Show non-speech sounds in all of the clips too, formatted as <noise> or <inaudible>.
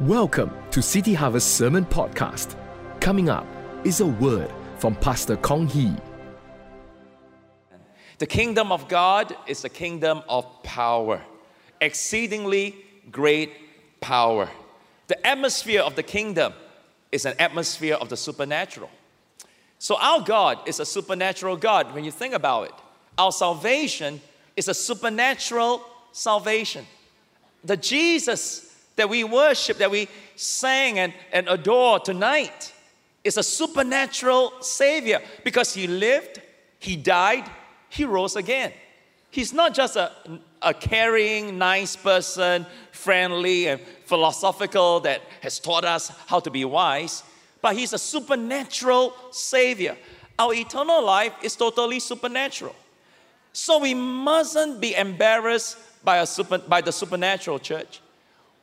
Welcome to City Harvest Sermon Podcast. Coming up is a word from Pastor Kong Hee. The kingdom of God is the kingdom of power, exceedingly great power. The atmosphere of the kingdom is an atmosphere of the supernatural. So, our God is a supernatural God when you think about it. Our salvation is a supernatural salvation. The Jesus that we worship, that we sang and, and adore tonight, is a supernatural Savior because He lived, He died, He rose again. He's not just a, a caring, nice person, friendly and philosophical that has taught us how to be wise, but He's a supernatural Savior. Our eternal life is totally supernatural. So we mustn't be embarrassed by, a super, by the supernatural church.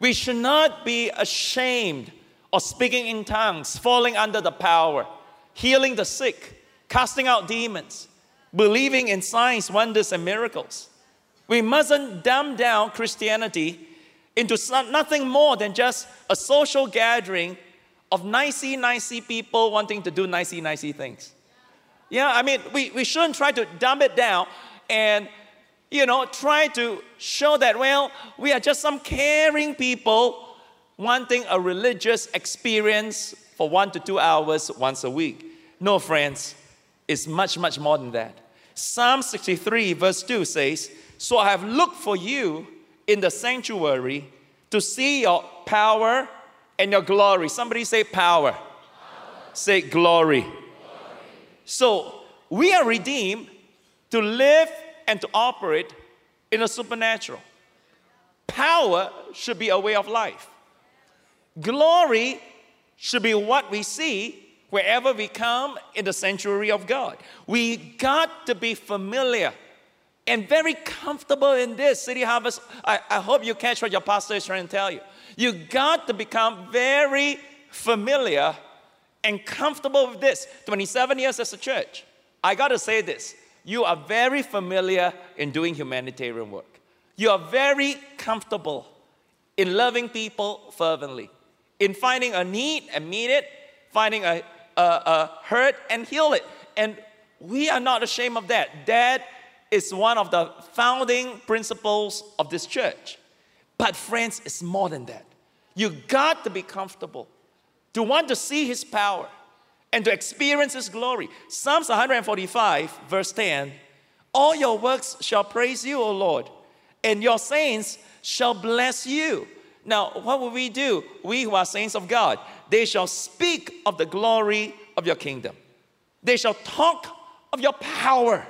We should not be ashamed of speaking in tongues, falling under the power, healing the sick, casting out demons, believing in signs, wonders, and miracles. We mustn't dumb down Christianity into nothing more than just a social gathering of nicey, nicey people wanting to do nicey, nicey things. Yeah, I mean, we, we shouldn't try to dumb it down and you know, try to show that, well, we are just some caring people wanting a religious experience for one to two hours once a week. No, friends, it's much, much more than that. Psalm 63, verse 2 says, So I have looked for you in the sanctuary to see your power and your glory. Somebody say power. power. Say glory. glory. So we are redeemed to live and to operate in a supernatural. Power should be a way of life. Glory should be what we see wherever we come in the sanctuary of God. We got to be familiar and very comfortable in this. City Harvest, I, I hope you catch what your pastor is trying to tell you. You got to become very familiar and comfortable with this. 27 years as a church. I got to say this you are very familiar in doing humanitarian work. You are very comfortable in loving people fervently, in finding a need and meet it, finding a, a, a hurt and heal it. And we are not ashamed of that. That is one of the founding principles of this church. But, friends, it's more than that. You got to be comfortable to want to see His power and to experience His glory. Psalms 145, verse 10 All your works shall praise you, O Lord, and your saints shall bless you. Now, what will we do? We who are saints of God, they shall speak of the glory of your kingdom. They shall talk of your power.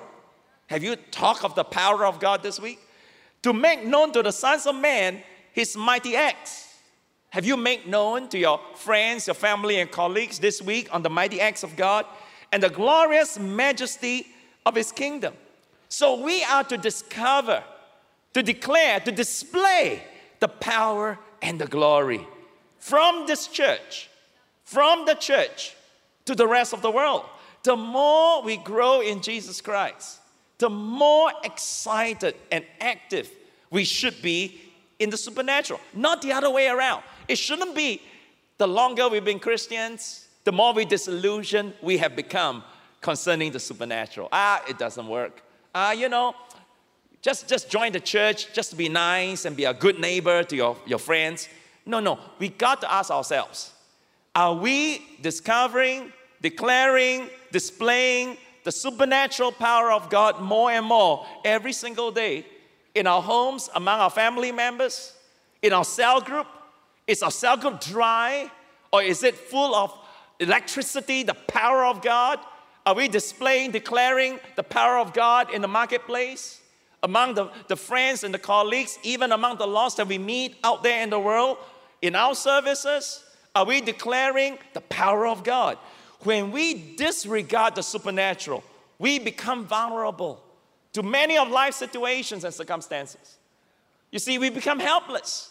Have you talked of the power of God this week? To make known to the sons of man his mighty acts have you made known to your friends, your family, and colleagues this week on the mighty acts of God and the glorious majesty of His kingdom? So we are to discover, to declare, to display the power and the glory from this church, from the church to the rest of the world. The more we grow in Jesus Christ, the more excited and active we should be in the supernatural, not the other way around. It shouldn't be the longer we've been Christians, the more we disillusion we have become concerning the supernatural. Ah, it doesn't work. Ah, you know, just, just join the church just to be nice and be a good neighbor to your, your friends. No, no. We got to ask ourselves are we discovering, declaring, displaying the supernatural power of God more and more every single day in our homes, among our family members, in our cell group, is our cell group dry or is it full of electricity, the power of God? Are we displaying, declaring the power of God in the marketplace? Among the, the friends and the colleagues, even among the lost that we meet out there in the world, in our services? Are we declaring the power of God? When we disregard the supernatural, we become vulnerable to many of life's situations and circumstances. You see, we become helpless.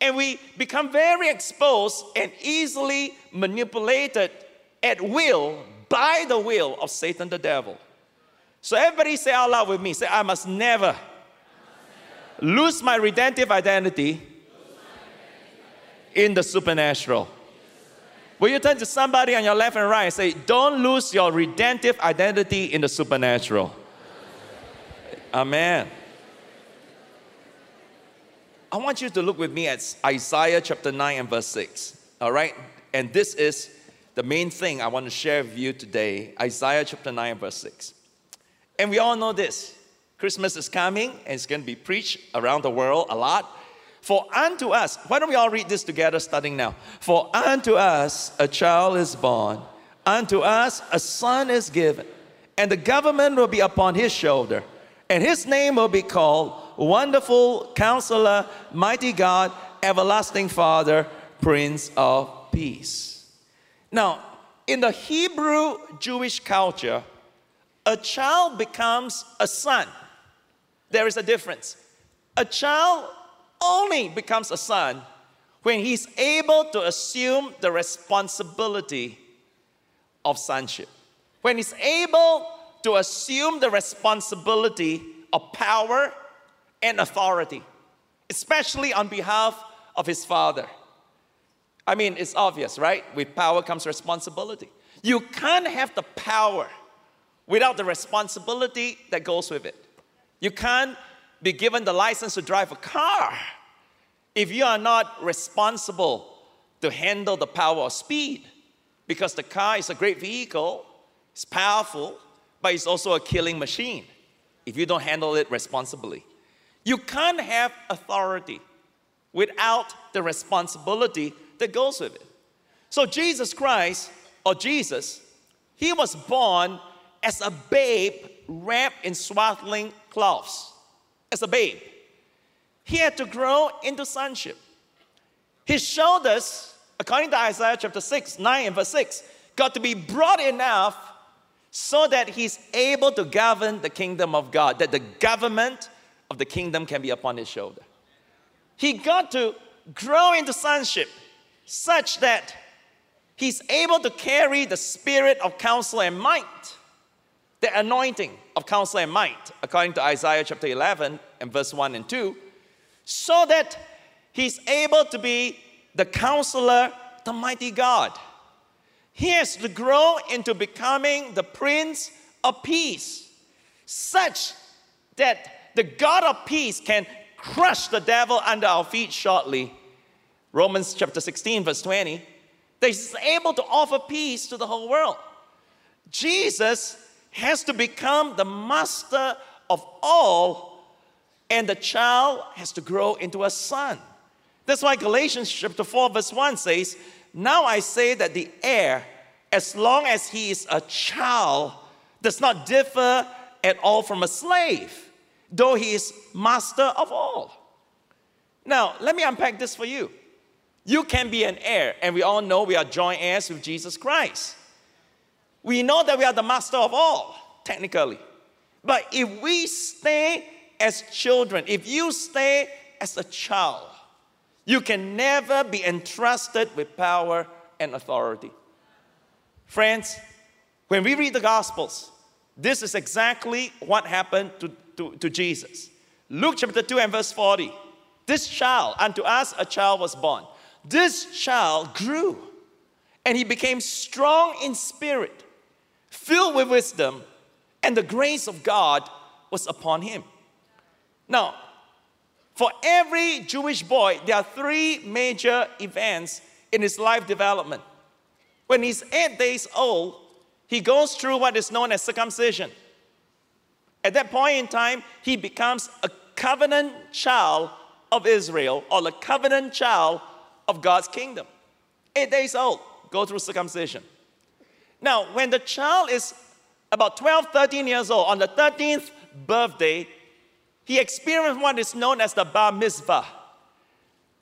And we become very exposed and easily manipulated at will by the will of Satan the devil. So everybody say out loud with me, say, I must never lose my redemptive identity in the supernatural. Will you turn to somebody on your left and right and say, Don't lose your redemptive identity in the supernatural? Amen. I want you to look with me at Isaiah chapter 9 and verse 6. All right? And this is the main thing I want to share with you today Isaiah chapter 9 and verse 6. And we all know this Christmas is coming and it's going to be preached around the world a lot. For unto us, why don't we all read this together starting now? For unto us a child is born, unto us a son is given, and the government will be upon his shoulder, and his name will be called Wonderful Counselor, Mighty God, Everlasting Father, Prince of Peace. Now, in the Hebrew Jewish culture, a child becomes a son. There is a difference. A child only becomes a son when he's able to assume the responsibility of sonship. When he's able to assume the responsibility of power and authority, especially on behalf of his father. I mean, it's obvious, right? With power comes responsibility. You can't have the power without the responsibility that goes with it. You can't be given the license to drive a car if you are not responsible to handle the power of speed. Because the car is a great vehicle, it's powerful, but it's also a killing machine if you don't handle it responsibly. You can't have authority without the responsibility that goes with it. So, Jesus Christ, or Jesus, he was born as a babe wrapped in swaddling cloths. As a babe, he had to grow into sonship. His shoulders, according to Isaiah chapter 6, 9 and verse 6, got to be broad enough so that he's able to govern the kingdom of God, that the government of the kingdom can be upon his shoulder. He got to grow into sonship such that he's able to carry the spirit of counsel and might the anointing of counsel and might, according to Isaiah chapter 11 and verse 1 and 2, so that he's able to be the counselor, the mighty God. He has to grow into becoming the Prince of Peace, such that the God of peace can crush the devil under our feet shortly. Romans chapter 16, verse 20. That he's able to offer peace to the whole world. Jesus has to become the master of all, and the child has to grow into a son. That's why Galatians chapter 4, verse 1 says, Now I say that the heir, as long as he is a child, does not differ at all from a slave, though he is master of all. Now, let me unpack this for you. You can be an heir, and we all know we are joint heirs with Jesus Christ. We know that we are the master of all, technically. But if we stay as children, if you stay as a child, you can never be entrusted with power and authority. Friends, when we read the Gospels, this is exactly what happened to, to, to Jesus. Luke chapter 2 and verse 40. This child, unto us a child was born. This child grew and he became strong in spirit filled with wisdom, and the grace of God was upon him. Now, for every Jewish boy, there are three major events in his life development. When he's eight days old, he goes through what is known as circumcision. At that point in time, he becomes a covenant child of Israel or a covenant child of God's kingdom. Eight days old, go through circumcision. Now, when the child is about 12, 13 years old, on the 13th birthday, he experienced what is known as the bar mitzvah.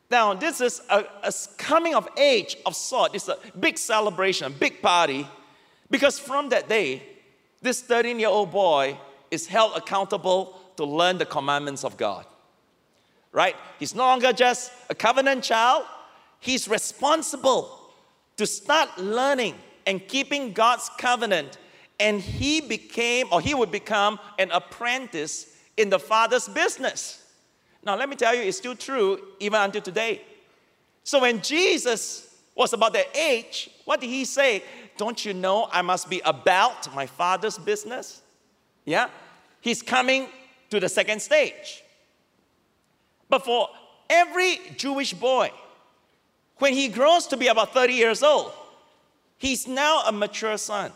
Now, this is a, a coming of age of sort. It's a big celebration, a big party, because from that day, this 13 year old boy is held accountable to learn the commandments of God. Right? He's no longer just a covenant child, he's responsible to start learning and keeping God's covenant. And he became, or he would become, an apprentice in the Father's business. Now, let me tell you, it's still true even until today. So when Jesus was about that age, what did he say? Don't you know I must be about my father's business? Yeah? He's coming to the second stage. But for every Jewish boy, when he grows to be about 30 years old, he's now a mature son.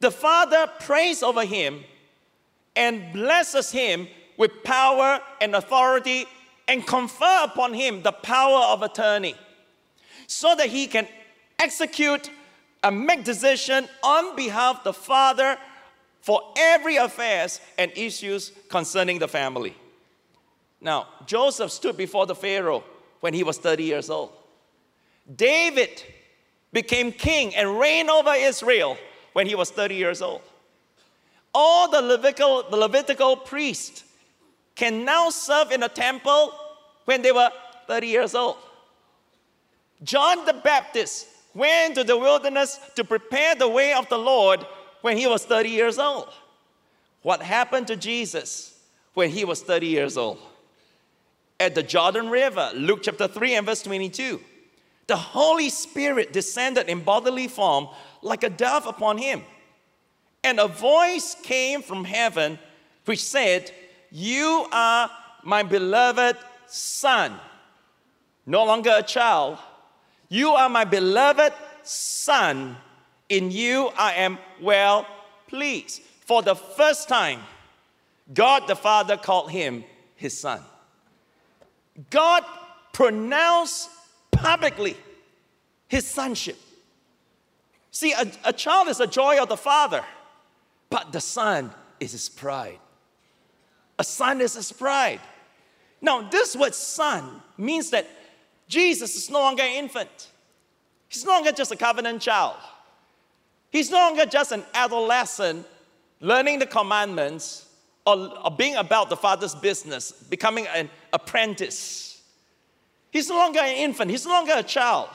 The father prays over him and blesses him with power and authority and confer upon him the power of attorney so that he can execute and make decision on behalf of the father for every affairs and issues concerning the family. Now, Joseph stood before the Pharaoh when he was 30 years old. David became king and reigned over Israel when he was 30 years old. All the Levitical, the Levitical priests can now serve in the temple when they were 30 years old. John the Baptist went to the wilderness to prepare the way of the Lord when he was 30 years old. What happened to Jesus when he was 30 years old? At the Jordan River, Luke chapter 3 and verse 22, the Holy Spirit descended in bodily form like a dove upon him. And a voice came from heaven which said, You are my beloved Son. No longer a child. You are my beloved Son. In you I am well pleased. For the first time, God the Father called him his Son. God pronounced publicly his sonship. See, a, a child is the joy of the father, but the son is his pride. A son is his pride. Now, this word son means that Jesus is no longer an infant. He's no longer just a covenant child. He's no longer just an adolescent learning the commandments or, or being about the father's business, becoming an apprentice. He's no longer an infant, he's no longer a child.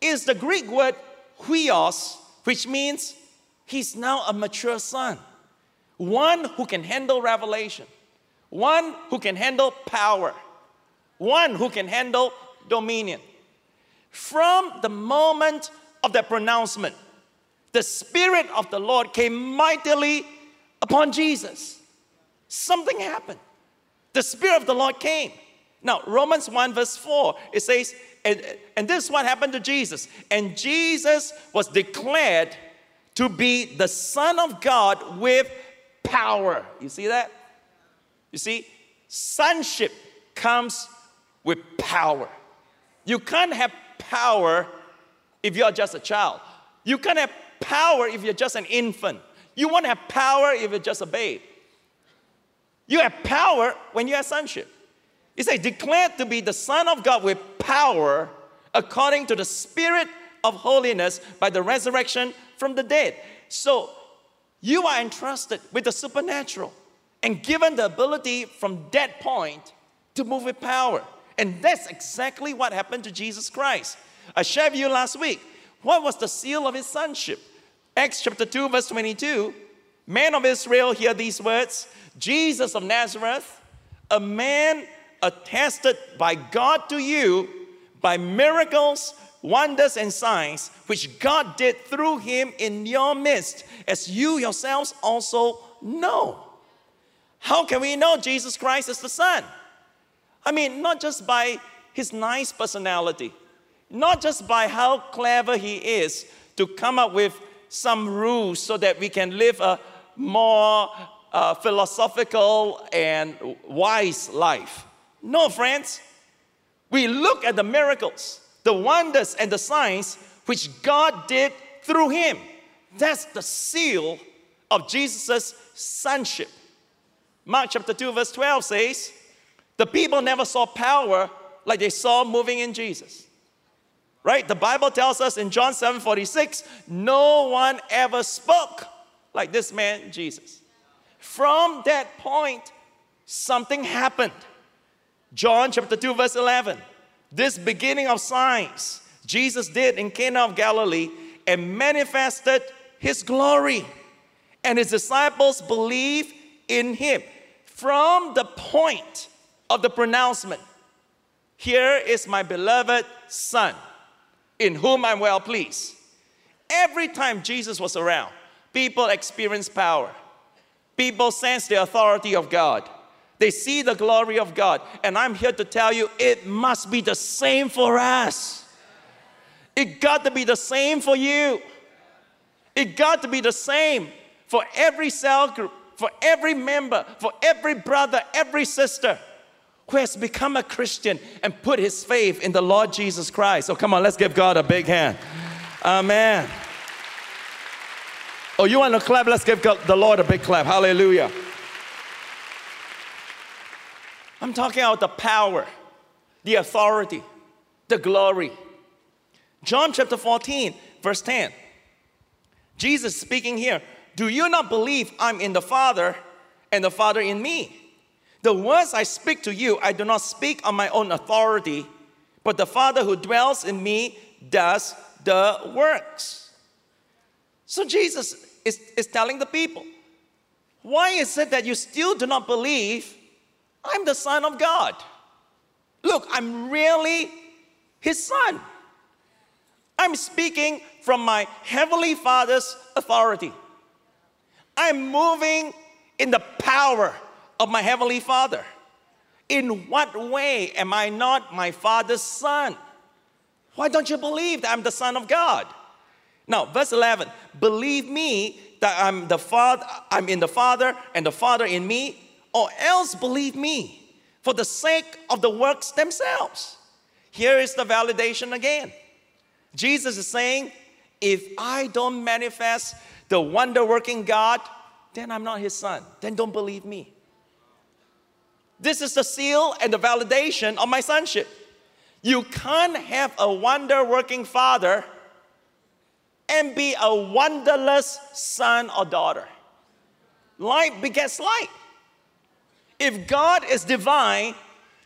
It's the Greek word huios, which means he's now a mature son, one who can handle revelation, one who can handle power, one who can handle dominion. From the moment of that pronouncement, the Spirit of the Lord came mightily upon Jesus. Something happened. The Spirit of the Lord came. Now, Romans 1, verse 4, it says, and, and this is what happened to Jesus. And Jesus was declared to be the Son of God with power. You see that? You see, sonship comes with power. You can't have power if you're just a child. You can't have power if you're just an infant. You won't have power if you're just a babe. You have power when you have sonship. He says, declared to be the Son of God with power according to the Spirit of holiness by the resurrection from the dead. So you are entrusted with the supernatural and given the ability from that point to move with power. And that's exactly what happened to Jesus Christ. I shared with you last week. What was the seal of his sonship? Acts chapter 2, verse 22. Men of Israel, hear these words Jesus of Nazareth, a man attested by God to you by miracles, wonders, and signs, which God did through him in your midst, as you yourselves also know. How can we know Jesus Christ is the Son? I mean, not just by his nice personality, not just by how clever he is to come up with some rules so that we can live a more uh, philosophical and wise life. No, friends. We look at the miracles, the wonders, and the signs which God did through him. That's the seal of Jesus' sonship. Mark chapter 2, verse 12 says, The people never saw power like they saw moving in Jesus. Right? The Bible tells us in John 7 46, no one ever spoke like this man, Jesus. From that point, something happened. John chapter 2, verse 11. This beginning of signs Jesus did in Cana of Galilee and manifested his glory. And his disciples believed in him. From the point of the pronouncement, Here is my beloved Son, in whom I'm well pleased. Every time Jesus was around, people experienced power. People sense the authority of God. They see the glory of God. And I'm here to tell you it must be the same for us. It got to be the same for you. It got to be the same for every cell group, for every member, for every brother, every sister who has become a Christian and put his faith in the Lord Jesus Christ. So come on, let's give God a big hand. Amen. Oh, you want to clap? Let's give God, the Lord a big clap. Hallelujah. I'm talking about the power, the authority, the glory. John chapter 14, verse 10. Jesus speaking here, Do you not believe I'm in the Father and the Father in me? The words I speak to you, I do not speak on my own authority, but the Father who dwells in me does the works. So Jesus is, is telling the people, why is it that you still do not believe I'm the Son of God? Look, I'm really His Son. I'm speaking from my Heavenly Father's authority. I'm moving in the power of my Heavenly Father. In what way am I not my Father's Son? Why don't you believe that I'm the Son of God? Now, verse 11, believe me that I'm the Father, I'm in the Father and the Father in me, or else believe me for the sake of the works themselves. Here is the validation again. Jesus is saying, if I don't manifest the wonder working God, then I'm not his son. Then don't believe me. This is the seal and the validation of my sonship. You can't have a wonder working father and be a wonderless son or daughter. Light begets light. If God is divine,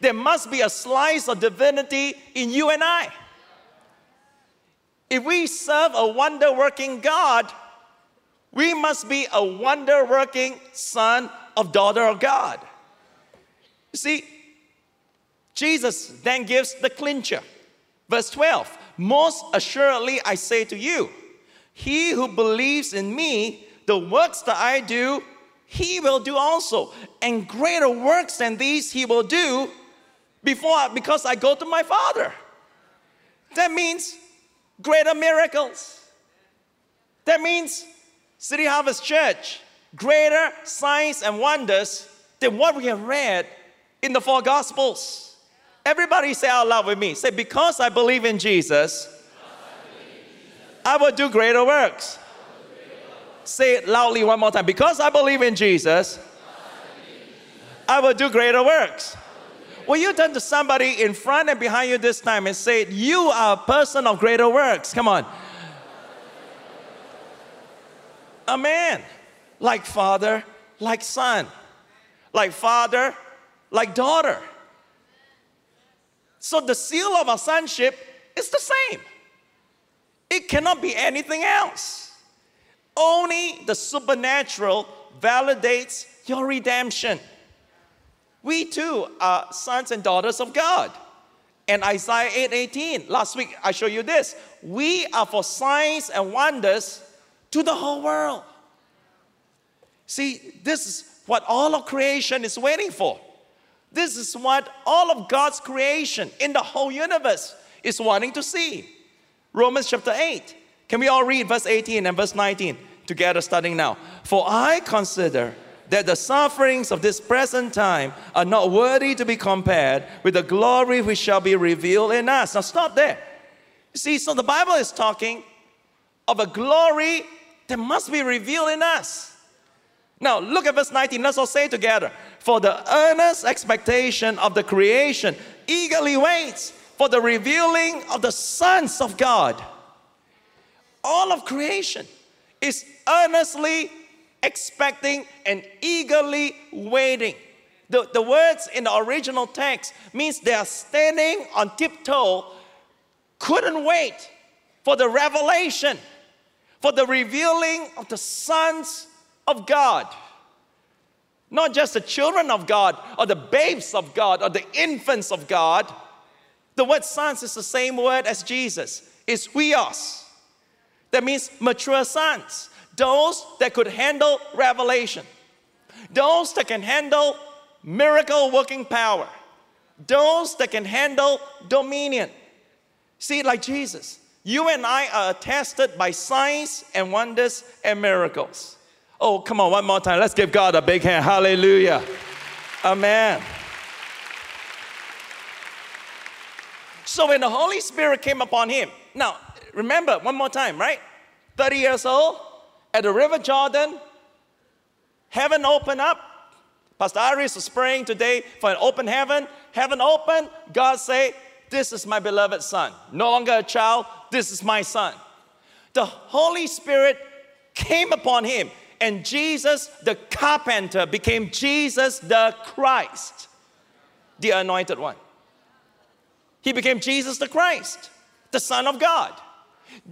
there must be a slice of divinity in you and I. If we serve a wonder working God, we must be a wonder working son of daughter of God. You see, Jesus then gives the clincher. Verse 12 Most assuredly I say to you, he who believes in me, the works that I do, he will do also. And greater works than these he will do before I, because I go to my Father. That means greater miracles. That means City Harvest Church, greater signs and wonders than what we have read in the four Gospels. Everybody say out loud with me. Say, because I believe in Jesus, I will do greater works. Say it loudly one more time. Because I believe in Jesus, I will do greater works. Will you turn to somebody in front and behind you this time and say, You are a person of greater works? Come on. Amen. Like father, like son. Like father, like daughter. So the seal of our sonship is the same. It cannot be anything else. Only the supernatural validates your redemption. We too are sons and daughters of God. And Isaiah 8 18, last week I showed you this. We are for signs and wonders to the whole world. See, this is what all of creation is waiting for. This is what all of God's creation in the whole universe is wanting to see. Romans chapter 8. Can we all read verse 18 and verse 19 together starting now? For I consider that the sufferings of this present time are not worthy to be compared with the glory which shall be revealed in us. Now stop there. See, so the Bible is talking of a glory that must be revealed in us. Now look at verse 19. Let's all say together. For the earnest expectation of the creation eagerly waits for the revealing of the sons of God. All of creation is earnestly expecting and eagerly waiting. The, the words in the original text means they are standing on tiptoe, couldn't wait for the revelation, for the revealing of the sons of God. Not just the children of God or the babes of God or the infants of God, The word sons is the same word as Jesus. It's huios. That means mature sons. Those that could handle revelation. Those that can handle miracle working power. Those that can handle dominion. See, like Jesus, you and I are attested by signs and wonders and miracles. Oh, come on, one more time. Let's give God a big hand. Hallelujah. Amen. So when the Holy Spirit came upon him, now remember one more time, right? 30 years old, at the River Jordan, heaven opened up. Pastor Aries was praying today for an open heaven. Heaven opened, God say, This is my beloved son. No longer a child, this is my son. The Holy Spirit came upon him, and Jesus, the carpenter, became Jesus the Christ, the anointed one. He became Jesus the Christ, the Son of God.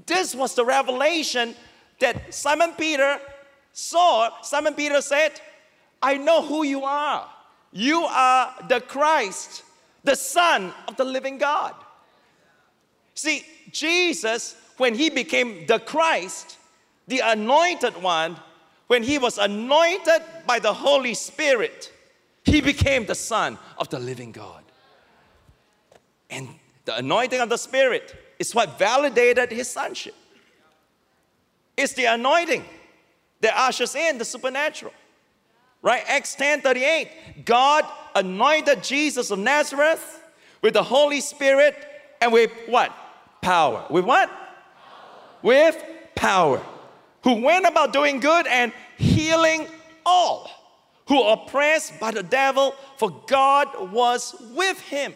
This was the revelation that Simon Peter saw. Simon Peter said, I know who you are. You are the Christ, the Son of the living God. See, Jesus, when he became the Christ, the anointed one, when he was anointed by the Holy Spirit, he became the Son of the living God. And the anointing of the Spirit is what validated his sonship. It's the anointing that ushers in the supernatural. Right? Acts 10 38. God anointed Jesus of Nazareth with the Holy Spirit and with what? Power. With what? Power. With power. Who went about doing good and healing all who are oppressed by the devil, for God was with him.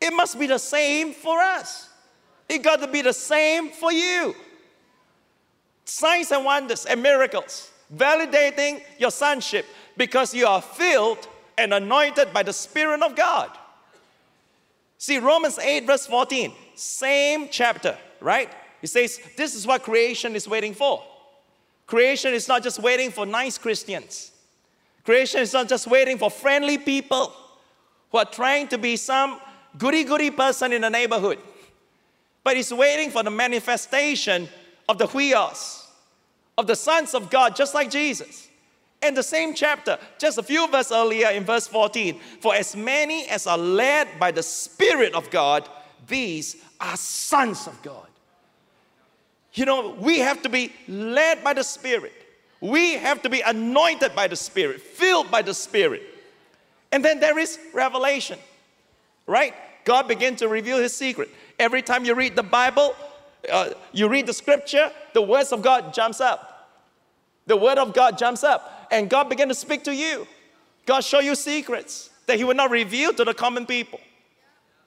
It must be the same for us. It got to be the same for you. Signs and wonders and miracles, validating your sonship because you are filled and anointed by the Spirit of God. See, Romans 8, verse 14, same chapter, right? He says, This is what creation is waiting for. Creation is not just waiting for nice Christians, creation is not just waiting for friendly people who are trying to be some goody goody person in the neighborhood, but it's waiting for the manifestation of the huios, of the sons of God, just like Jesus. In the same chapter, just a few verses earlier in verse 14, for as many as are led by the Spirit of God, these are sons of God. You know, we have to be led by the Spirit. We have to be anointed by the Spirit, filled by the Spirit. And then there is revelation right? God began to reveal his secret. Every time you read the Bible, uh, you read the scripture, the words of God jumps up. The word of God jumps up. And God began to speak to you. God show you secrets that he will not reveal to the common people.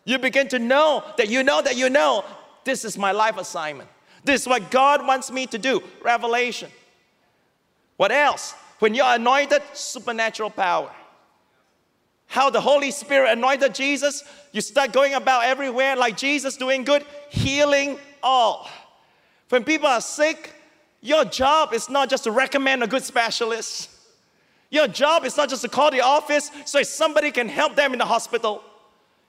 You begin to know that you know that you know this is my life assignment. This is what God wants me to do. Revelation. What else? When you're anointed, supernatural power how the Holy Spirit anointed Jesus, you start going about everywhere like Jesus doing good, healing all. When people are sick, your job is not just to recommend a good specialist. Your job is not just to call the office so somebody can help them in the hospital.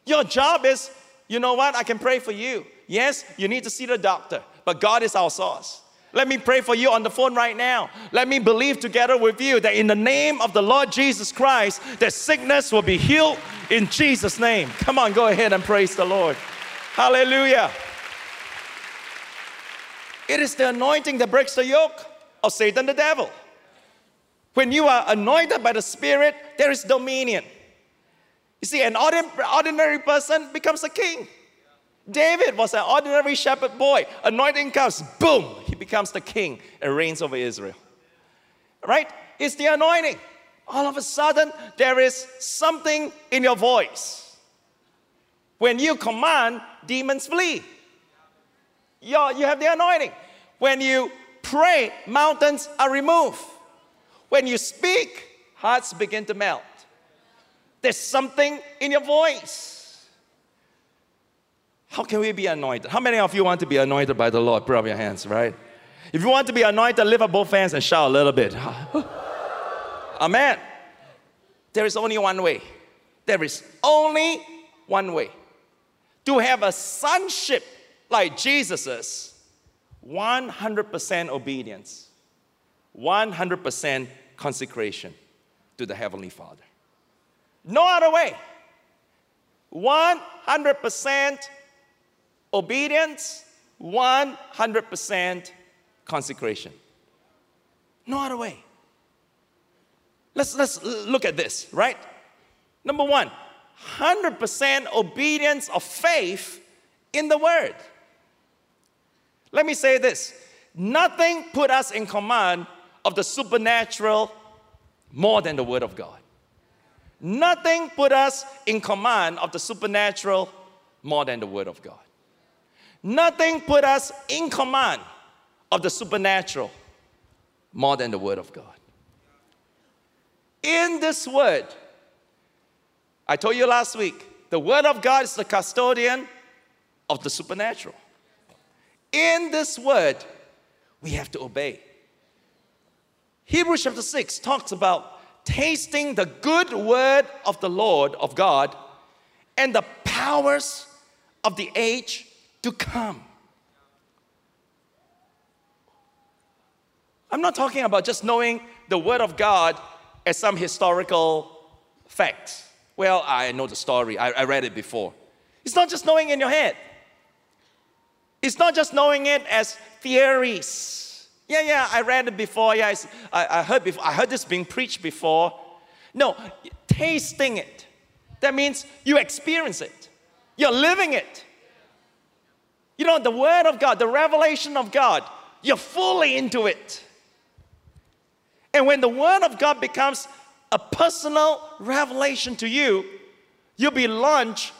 Your job is, you know what, I can pray for you. Yes, you need to see the doctor, but God is our source. Let me pray for you on the phone right now. Let me believe together with you that in the name of the Lord Jesus Christ, that sickness will be healed in Jesus' name. Come on, go ahead and praise the Lord. Hallelujah. It is the anointing that breaks the yoke of Satan the devil. When you are anointed by the Spirit, there is dominion. You see, an ordinary person becomes a king. David was an ordinary shepherd boy. Anointing comes, boom, he becomes the king and reigns over Israel. Right? It's the anointing. All of a sudden, there is something in your voice. When you command, demons flee. You're, you have the anointing. When you pray, mountains are removed. When you speak, hearts begin to melt. There's something in your voice. How can we be anointed? How many of you want to be anointed by the Lord? Put up your hands, right? If you want to be anointed, lift up both hands and shout a little bit. <laughs> Amen. There is only one way. There is only one way. to have a sonship like Jesus's, 100% obedience, 100% consecration to the Heavenly Father. No other way. 100% obedience, 100% consecration. No other way. Let's, let's look at this, right? Number one, 100% obedience of faith in the Word. Let me say this nothing put us in command of the supernatural more than the Word of God. Nothing put us in command of the supernatural more than the Word of God. Nothing put us in command of the supernatural more than the Word of God. In this Word, I told you last week, the Word of God is the custodian of the supernatural. In this Word, we have to obey. Hebrews chapter 6 talks about tasting the good word of the Lord, of God, and the powers of the age to come. I'm not talking about just knowing the Word of God as some historical facts. Well, I know the story, I, I read it before. It's not just knowing in your head, it's not just knowing it as theories. Yeah, yeah, I read it before. Yeah, I, I, heard before. I heard this being preached before. No, tasting it. That means you experience it. You're living it. You know, the Word of God, the revelation of God, you're fully into it. And when the Word of God becomes a personal revelation to you, you'll be launched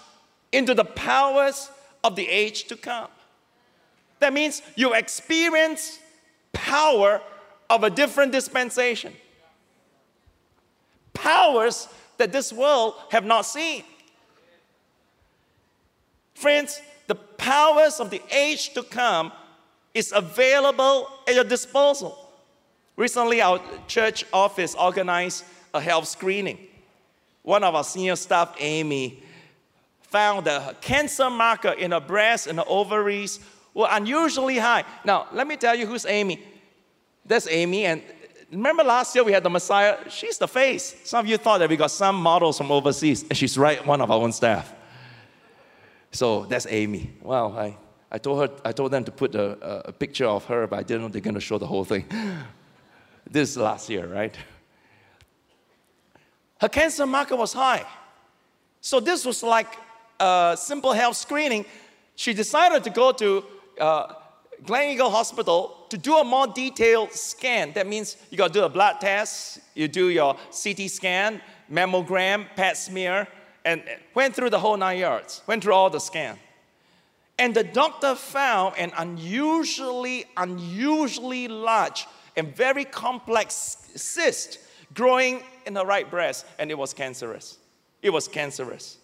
into the powers of the age to come. That means you experience power of a different dispensation. Powers that this world have not seen. Friends, the powers of the age to come is available at your disposal. Recently, our church office organized a health screening. One of our senior staff, Amy, found a cancer marker in her breast and her ovaries were unusually high. Now, let me tell you who's Amy. That's Amy, and remember last year we had the Messiah? She's the face. Some of you thought that we got some models from overseas, and she's right, one of our own staff. So that's Amy. Wow, I, I told her, I told them to put a, a picture of her, but I didn't know they're going to show the whole thing. <laughs> this last year, right? Her cancer marker was high. So this was like a simple health screening. She decided to go to uh, Gleneagle Hospital to do a more detailed scan. That means you got to do a blood test, you do your CT scan, mammogram, PET smear, and went through the whole nine yards, went through all the scan. And the doctor found an unusually, unusually large and very complex cyst growing in the right breast, and it was cancerous. It was cancerous.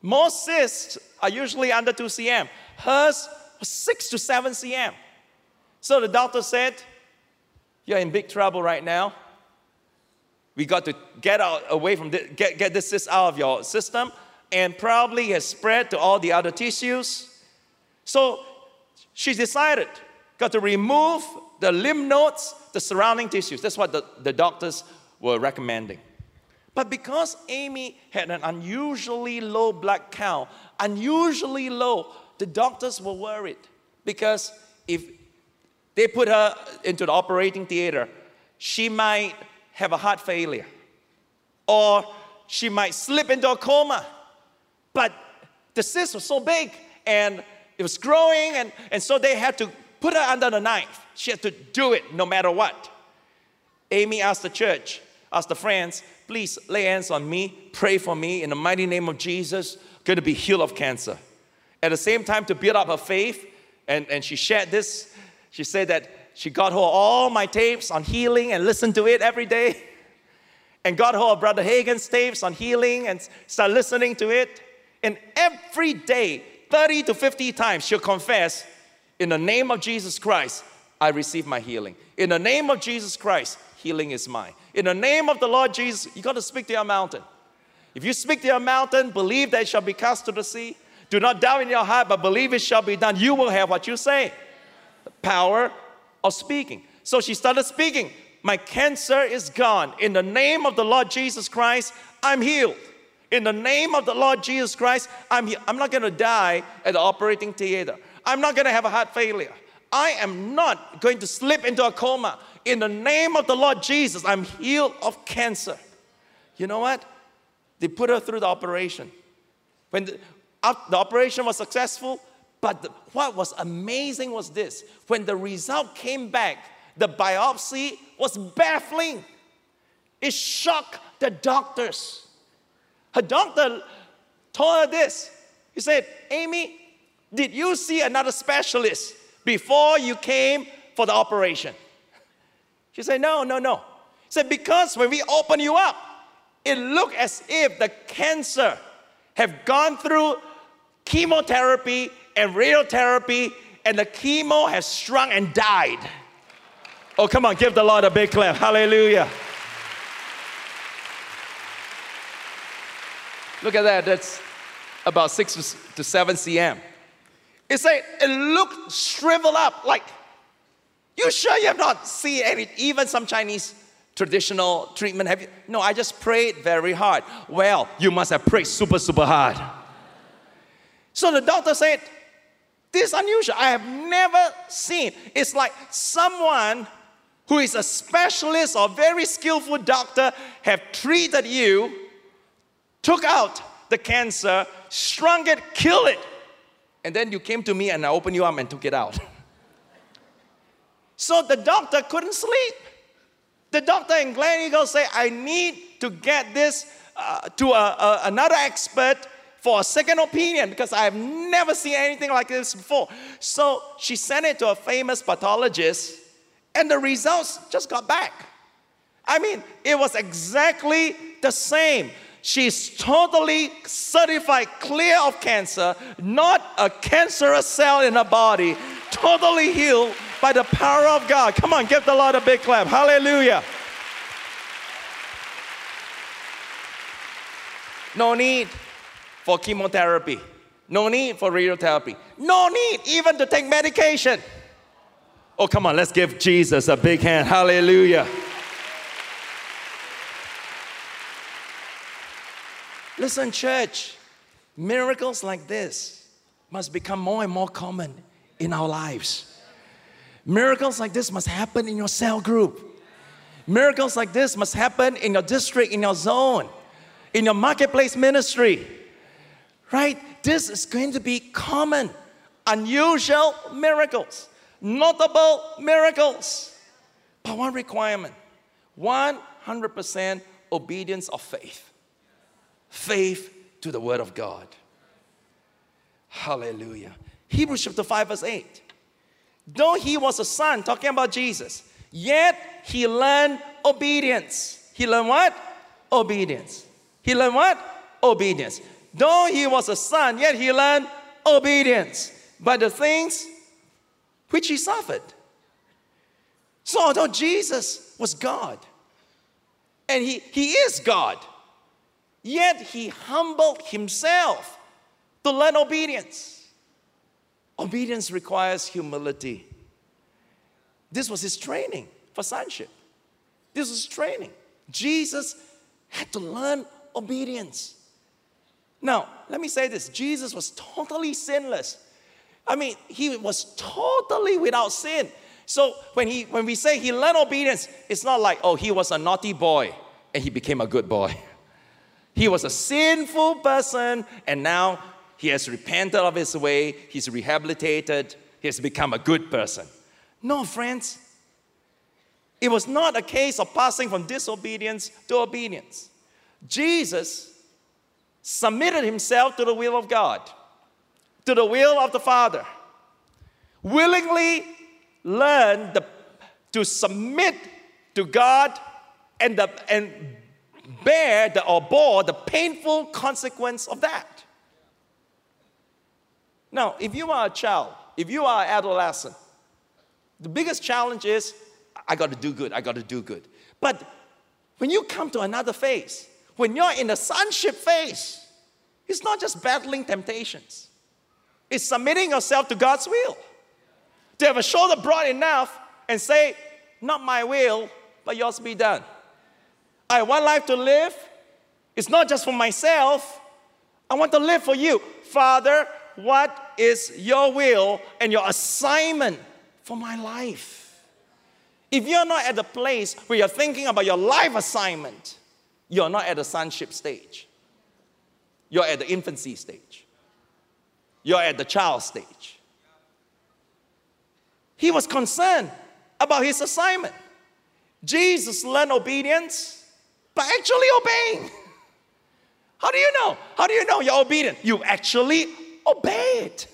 Most cysts are usually under 2 cm. Hers was 6 to 7 cm. So the doctor said, You're in big trouble right now. We got to get out away from this, get, get this cyst out of your system, and probably has spread to all the other tissues. So she decided, got to remove the lymph nodes, the surrounding tissues. That's what the, the doctors were recommending. But because Amy had an unusually low blood count, unusually low, the doctors were worried because if they put her into the operating theater, she might have a heart failure or she might slip into a coma. But the cyst was so big and it was growing, and, and so they had to put her under the knife. She had to do it no matter what. Amy asked the church, asked the friends, please lay hands on me, pray for me in the mighty name of Jesus, going to be healed of cancer. At the same time, to build up her faith, and, and she shared this, she said that she got her all my tapes on healing and listened to it every day. And got her Brother Hagin's tapes on healing and started listening to it. And every day, 30 to 50 times, she'll confess, In the name of Jesus Christ, I receive my healing. In the name of Jesus Christ, healing is mine. In the name of the Lord Jesus, you got to speak to your mountain. If you speak to your mountain, believe that it shall be cast to the sea. Do not doubt in your heart, but believe it shall be done. You will have what you say. The power of speaking. So she started speaking. My cancer is gone. In the name of the Lord Jesus Christ, I'm healed. In the name of the Lord Jesus Christ, I'm, he- I'm not going to die at the operating theater. I'm not going to have a heart failure. I am not going to slip into a coma. In the name of the Lord Jesus, I'm healed of cancer. You know what? They put her through the operation. When the, the operation was successful, but the- what was amazing was this when the result came back, the biopsy was baffling. It shocked the doctors. Her doctor told her this. He said, Amy, did you see another specialist before you came for the operation? She said, No, no, no. He said, Because when we open you up, it looked as if the cancer have gone through chemotherapy and radiotherapy, and the chemo has shrunk and died. Oh, come on, give the Lord a big clap. Hallelujah. Look at that. That's about six to seven cm. It said it looked shriveled up. Like, you sure you have not seen any, even some Chinese traditional treatment? Have you? No, I just prayed very hard. Well, you must have prayed super, super hard. So the doctor said, This is unusual. I have never seen. It's like someone who is a specialist or very skillful doctor have treated you, took out the cancer, shrunk it, killed it, and then you came to me and I opened you up and took it out. so the doctor couldn't sleep. The doctor in Glen Eagle said, I need to get this uh, to a, a- another expert for a second opinion because I have never seen anything like this before. So she sent it to a famous pathologist, and the results just got back. I mean, it was exactly the same. She's totally certified clear of cancer, not a cancerous cell in her body, totally healed by the power of God. Come on, give the Lord a big clap. Hallelujah. No need for chemotherapy. No need for radiotherapy. No need even to take medication. Oh, come on, let's give Jesus a big hand. Hallelujah. Listen, church, miracles like this must become more and more common in our lives. Miracles like this must happen in your cell group. Miracles like this must happen in your district, in your zone, in your marketplace ministry. Right? This is going to be common, unusual miracles, notable miracles. But one requirement 100% obedience of faith. Faith to the Word of God. Hallelujah. Hebrews chapter 5, verse 8. Though he was a son, talking about Jesus, yet he learned obedience. He learned what? Obedience. He learned what? Obedience. Though he was a son, yet he learned obedience by the things which he suffered. So, although Jesus was God, and he, he is God, yet he humbled himself to learn obedience. Obedience requires humility. This was his training for sonship. This was training. Jesus had to learn obedience. Now, let me say this Jesus was totally sinless. I mean, he was totally without sin. So when, he, when we say he learned obedience, it's not like, oh, he was a naughty boy and he became a good boy. <laughs> He was a sinful person and now he has repented of his way, he's rehabilitated, he has become a good person. No, friends. It was not a case of passing from disobedience to obedience. Jesus submitted himself to the will of God, to the will of the Father, willingly learned the, to submit to God and, the, and bear the, or bore the painful consequence of that. Now, if you are a child, if you are an adolescent, the biggest challenge is I got to do good, I got to do good. But when you come to another phase, when you're in the sonship phase, it's not just battling temptations. it's submitting yourself to God's will. To have a shoulder broad enough and say, Not my will, but yours be done. I one life to live. It's not just for myself. I want to live for you. Father, what is your will and your assignment for my life? If you're not at the place where you're thinking about your life assignment, you're not at the sonship stage. You're at the infancy stage. You're at the child stage. He was concerned about his assignment. Jesus learned obedience by actually obeying. How do you know? How do you know you're obedient? You actually obeyed.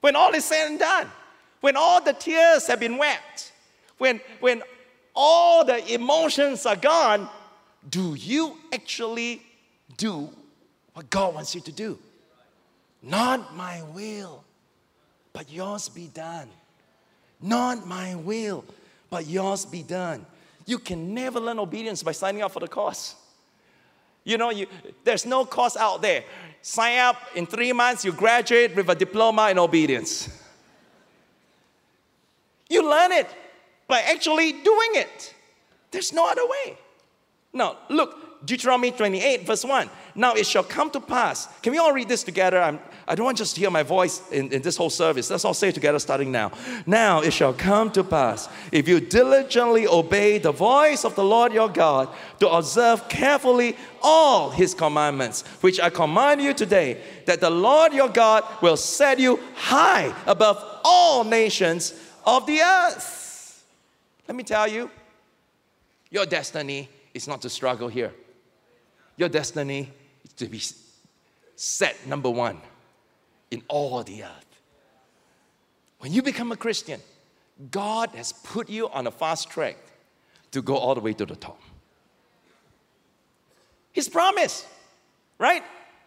When all is said and done, when all the tears have been wept, when, when all the emotions are gone, do you actually do what God wants you to do? Not my will, but yours be done. Not my will, but yours be done. You can never learn obedience by signing up for the course. You know, you, there's no course out there. Sign up in three months, you graduate with a diploma in obedience. You learn it by actually doing it. There's no other way. Now, look, Deuteronomy 28, verse 1. Now it shall come to pass. Can we all read this together? I'm, I do not want just to hear my voice in, in this whole service. Let's all say together starting now. Now it shall come to pass, if you diligently obey the voice of the Lord your God, to observe carefully all his commandments, which I command you today, that the Lord your God will set you high above all nations of the earth. Let me tell you, your destiny is not to struggle here. Your destiny is to be set number one in all the earth. When you become a Christian, God has put you on a fast track to go all the way to the top. His promise, right?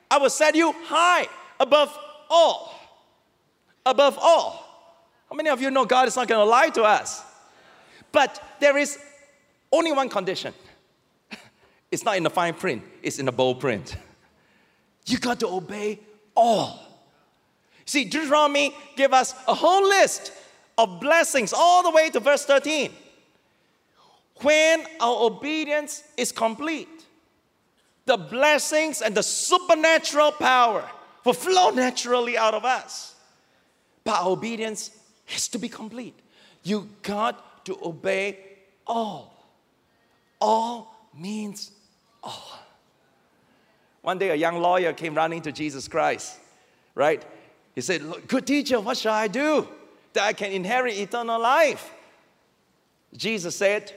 I will set you high above all. Above all. How many of you know God is not going to lie to us? But there is only one condition it's not in the fine print, it's in the bold print. You got to obey all. See, Deuteronomy give us a whole list of blessings all the way to verse 13. When our obedience is complete, the blessings and the supernatural power will flow naturally out of us. But our obedience has to be complete. You got to obey all. All means all. One day, a young lawyer came running to Jesus Christ, right? He said, Good teacher, what shall I do that I can inherit eternal life? Jesus said,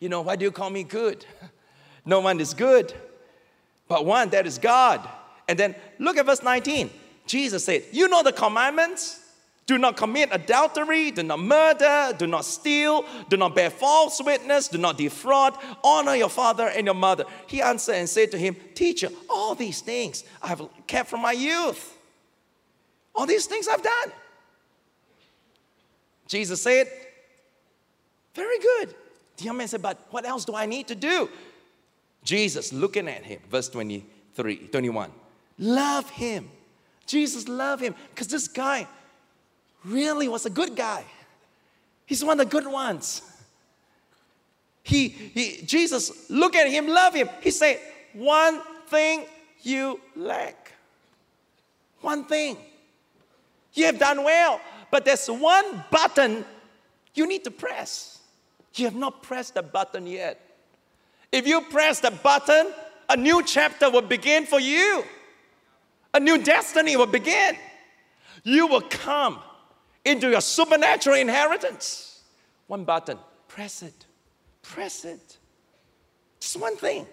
You know, why do you call me good? <laughs> No one is good, but one that is God. And then look at verse 19. Jesus said, You know the commandments? Do not commit adultery, do not murder, do not steal, do not bear false witness, do not defraud, honor your father and your mother. He answered and said to him, Teacher, all these things I have kept from my youth. All these things I've done. Jesus said, Very good. The young man said, But what else do I need to do? Jesus looking at him, verse 23, 21. Love him. Jesus loved him because this guy really was a good guy. He's one of the good ones. He, he Jesus look at him, love him. He said, one thing you lack. One thing. You have done well, but there's one button you need to press. You have not pressed the button yet. If you press the button, a new chapter will begin for you. A new destiny will begin. You will come into your supernatural inheritance. One button, press it, press it. Just one thing.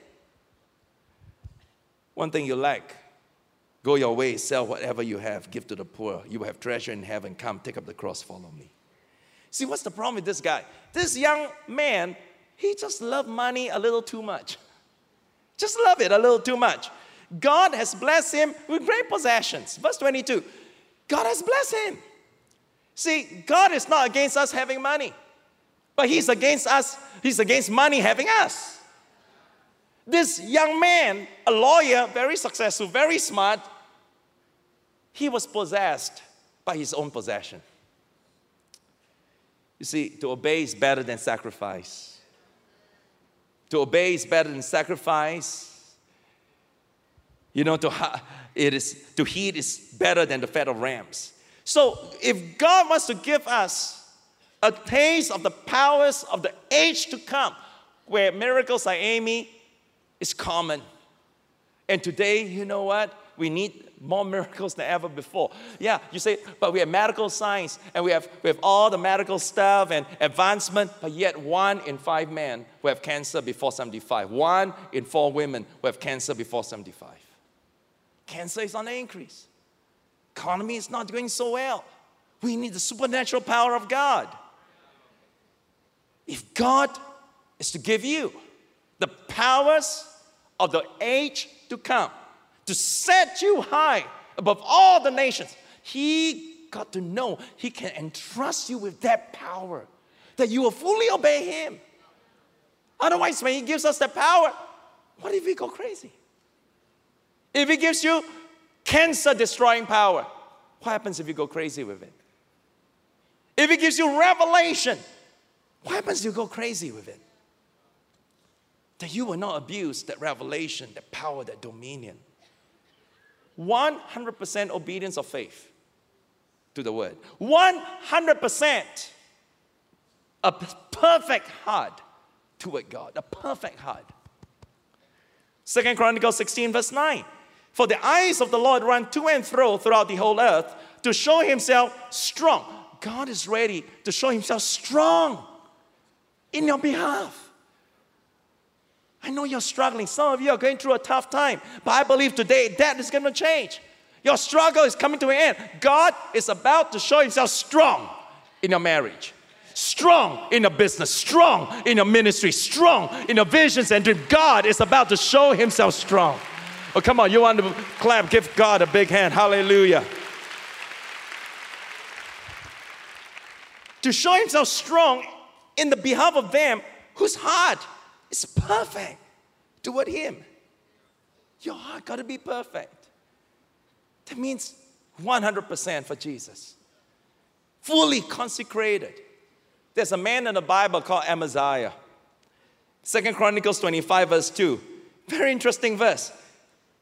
One thing you lack. Go your way, sell whatever you have, give to the poor. You will have treasure in heaven. Come, take up the cross, follow me. See, what's the problem with this guy? This young man, he just loved money a little too much. <laughs> Just love it a little too much. God has blessed him with great possessions. Verse 22 God has blessed him. See, God is not against us having money, but He's against us, He's against money having us. This young man, a lawyer, very successful, very smart, he was possessed by his own possession. You see, to obey is better than sacrifice. To obey is better than sacrifice. You know, to, it is, to heed is better than the fat of rams. So, if God wants to give us a taste of the powers of the age to come, where miracles like Amy is common. And today, you know what? We need more miracles than ever before. Yeah, you say, but we have medical science and we have, we have all the medical stuff and advancement, but yet one in five men who have cancer before 75, one in four women who have cancer before 75. Cancer is on the increase. Economy is not doing so well. We need the supernatural power of God. If God is to give you the powers of the age to come, to set you high above all the nations. He got to know He can entrust you with that power, that you will fully obey Him. Otherwise, when He gives us that power, what if we go crazy? If He gives you cancer destroying power, what happens if you go crazy with it? If it gives you revelation, what happens if you go crazy with it? That you will not abuse that revelation, that power, that dominion. 100% obedience of faith to the word. 100% a perfect heart toward God, a perfect heart. Second Chronicles 16, verse 9. For the eyes of the Lord run to and fro throughout the whole earth to show himself strong. God is ready to show himself strong in your behalf. I know you're struggling. Some of you are going through a tough time, but I believe today that is going to change. Your struggle is coming to an end. God is about to show Himself strong in your marriage, strong in your business, strong in your ministry, strong in your visions and dreams. God is about to show Himself strong. Oh, come on, you want to clap? Give God a big hand. Hallelujah. To show Himself strong in the behalf of them whose heart is perfect toward Him. Your heart got to be perfect. That means 100% for Jesus, fully consecrated. There's a man in the Bible called Amaziah. Second Chronicles 25, verse 2. Very interesting verse.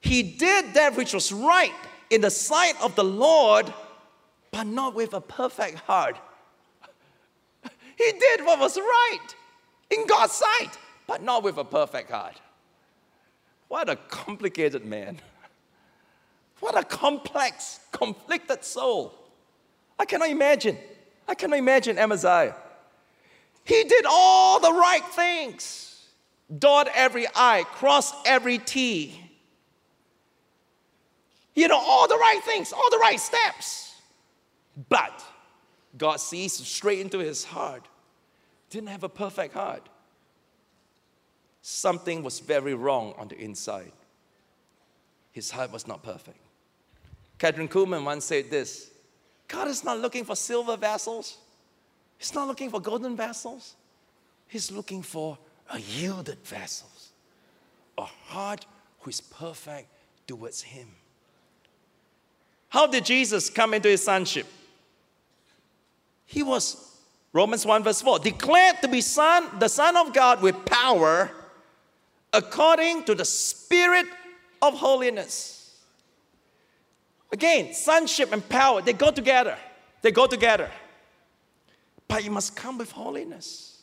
He did that which was right in the sight of the Lord, but not with a perfect heart. He did what was right in God's sight, but not with a perfect heart. What a complicated man. What a complex, conflicted soul. I cannot imagine. I cannot imagine Amaziah. He did all the right things. Dot every I, cross every T. You know, all the right things, all the right steps. But God sees straight into his heart. Didn't have a perfect heart something was very wrong on the inside. His heart was not perfect. Kathryn Kuhlman once said this God is not looking for silver vessels, He's not looking for golden vessels. He's looking for a yielded vessels, a heart who is perfect towards Him. How did Jesus come into His sonship? He was, Romans 1 verse 4, declared to be son, the Son of God with power according to the Spirit of holiness. Again, sonship and power, they go together. They go together. But it must come with holiness.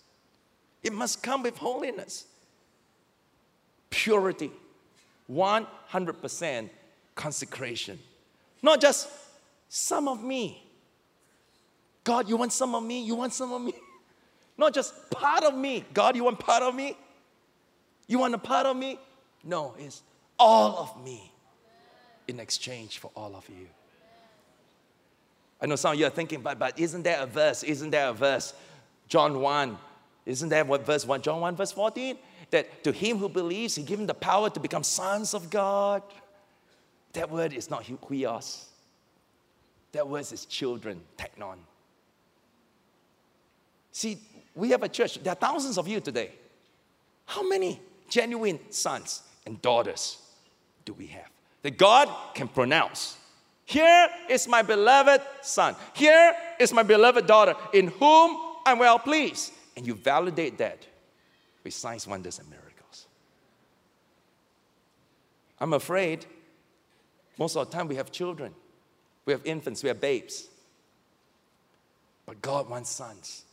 It must come with holiness. Purity. 100% consecration. Not just some of me. God, you want some of me? You want some of me? <laughs> Not just part of me. God, you want part of me? You want a part of me? No, it's all of me in exchange for all of you. I know some of you are thinking, but, but isn't there a verse? Isn't there a verse? John 1. Isn't that what verse 1? John 1, verse 14? That to him who believes, he given the power to become sons of God. That word is not huios. That word is children, teknon. See, we have a church. There are thousands of you today. How many genuine sons and daughters do we have? That God can pronounce Here is my beloved son. Here is my beloved daughter, in whom I'm well pleased. And you validate that with signs, wonders, and miracles. I'm afraid most of the time we have children, we have infants, we have babes. But God wants sons.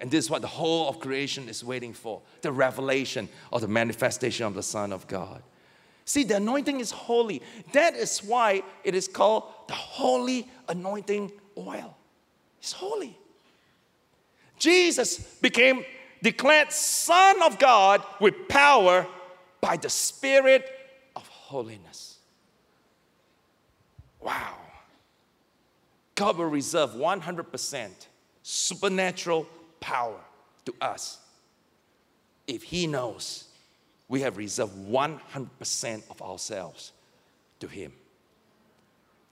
And this is what the whole of creation is waiting for the revelation or the manifestation of the Son of God. See, the anointing is holy. That is why it is called the holy anointing oil. It's holy. Jesus became declared Son of God with power by the Spirit of holiness. Wow. God will reserve 100% supernatural power to us if He knows we have reserved 100% of ourselves to Him.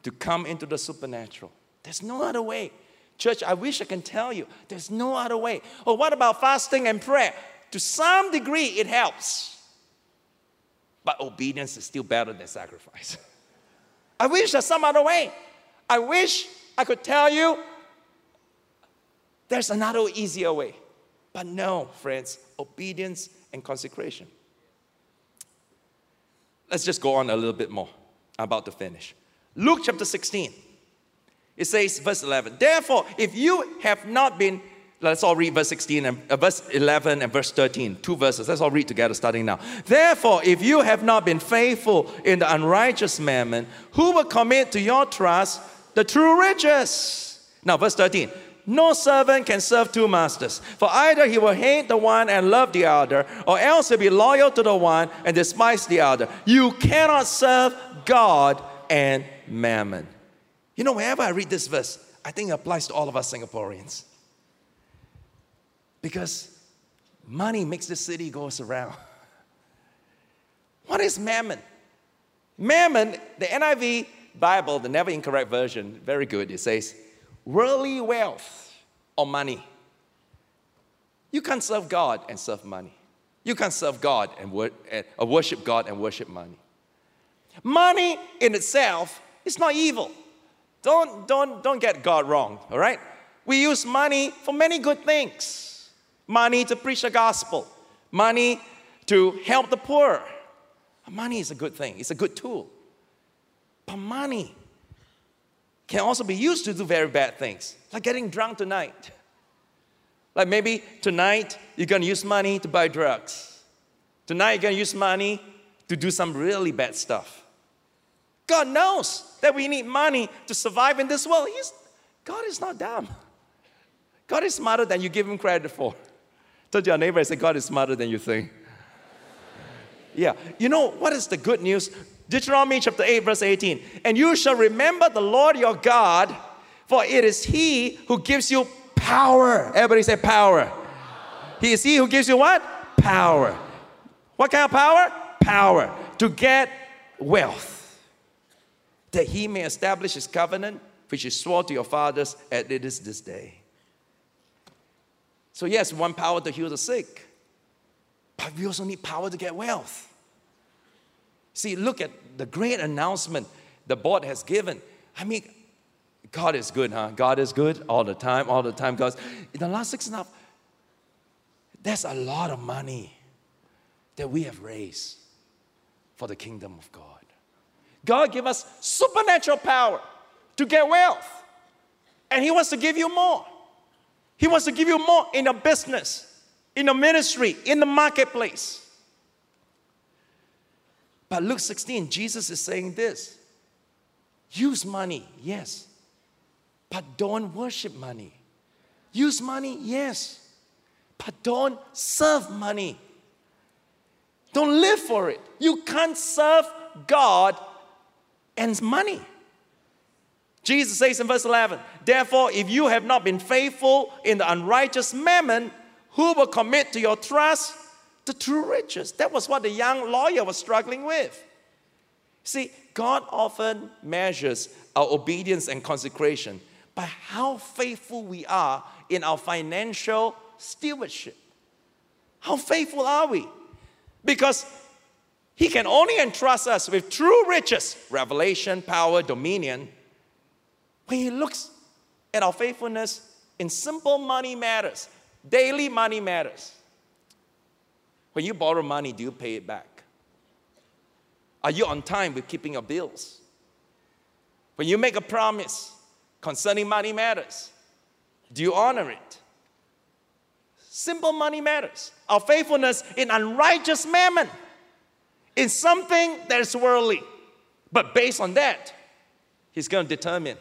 To come into the supernatural. There's no other way. Church, I wish I can tell you, there's no other way. Or oh, what about fasting and prayer? To some degree, it helps. But obedience is still better than sacrifice. <laughs> I wish there's some other way. I wish I could tell you there's another easier way. But no, friends, obedience and consecration. Let's just go on a little bit more. I'm about to finish. Luke chapter 16. It says, verse 11, therefore, if you have not been, let's all read verse 16 and uh, verse 11 and verse 13, two verses. Let's all read together starting now. Therefore, if you have not been faithful in the unrighteous mammon, who will commit to your trust the true riches? Now, verse 13. No servant can serve two masters, for either he will hate the one and love the other, or else he'll be loyal to the one and despise the other. You cannot serve God and mammon. You know, whenever I read this verse, I think it applies to all of us Singaporeans. Because money makes the city goes around. <laughs> What is mammon? Mammon, the NIV Bible, the never incorrect version, very good. It says, worldly wealth or money. You can't serve God and serve money. You can't serve God and wor- worship God and worship money. Money in itself is not evil. Don't, don't, don't get God wrong, all right? We use money for many good things money to preach the gospel, money to help the poor. Money is a good thing, it's a good tool. But money can also be used to do very bad things, like getting drunk tonight. Like maybe tonight you're gonna use money to buy drugs. Tonight you're gonna use money to do some really bad stuff. God knows that we need money to survive in this world. He's, God is not dumb. God is smarter than you give him credit for. Tell your neighbor, I say, God is smarter than you think. Yeah. You know, what is the good news? Deuteronomy chapter 8, verse 18. And you shall remember the Lord your God, for it is He who gives you power. Everybody say power. He is He who gives you what? Power. What kind of power? Power to get wealth that he may establish his covenant, which he swore to your fathers, and it is this day. So, yes, one power to heal the sick, but we also need power to get wealth. See, look at the great announcement the board has given. I mean, God is good, huh? God is good all the time, all the time. Because in the last six and a half, there's a lot of money that we have raised for the kingdom of God. God gave us supernatural power to get wealth. And He wants to give you more. He wants to give you more in your business, in your ministry, in the marketplace. But Luke 16, Jesus is saying this use money, yes, but don't worship money. Use money, yes, but don't serve money. Don't live for it. You can't serve God and money. Jesus says in verse 11, Therefore, if you have not been faithful in the unrighteous mammon, who will commit to your trust the true riches? That was what the young lawyer was struggling with. See, God often measures our obedience and consecration by how faithful we are in our financial stewardship. How faithful are we? Because He can only entrust us with true riches, revelation, power, dominion, when He looks at our faithfulness in simple money matters, daily money matters. When you borrow money, do you pay it back? Are you on time with keeping your bills? When you make a promise concerning money matters, do you honor it? Simple money matters. Our faithfulness in unrighteous mammon, in something that is worldly. But based on that, He's going to determine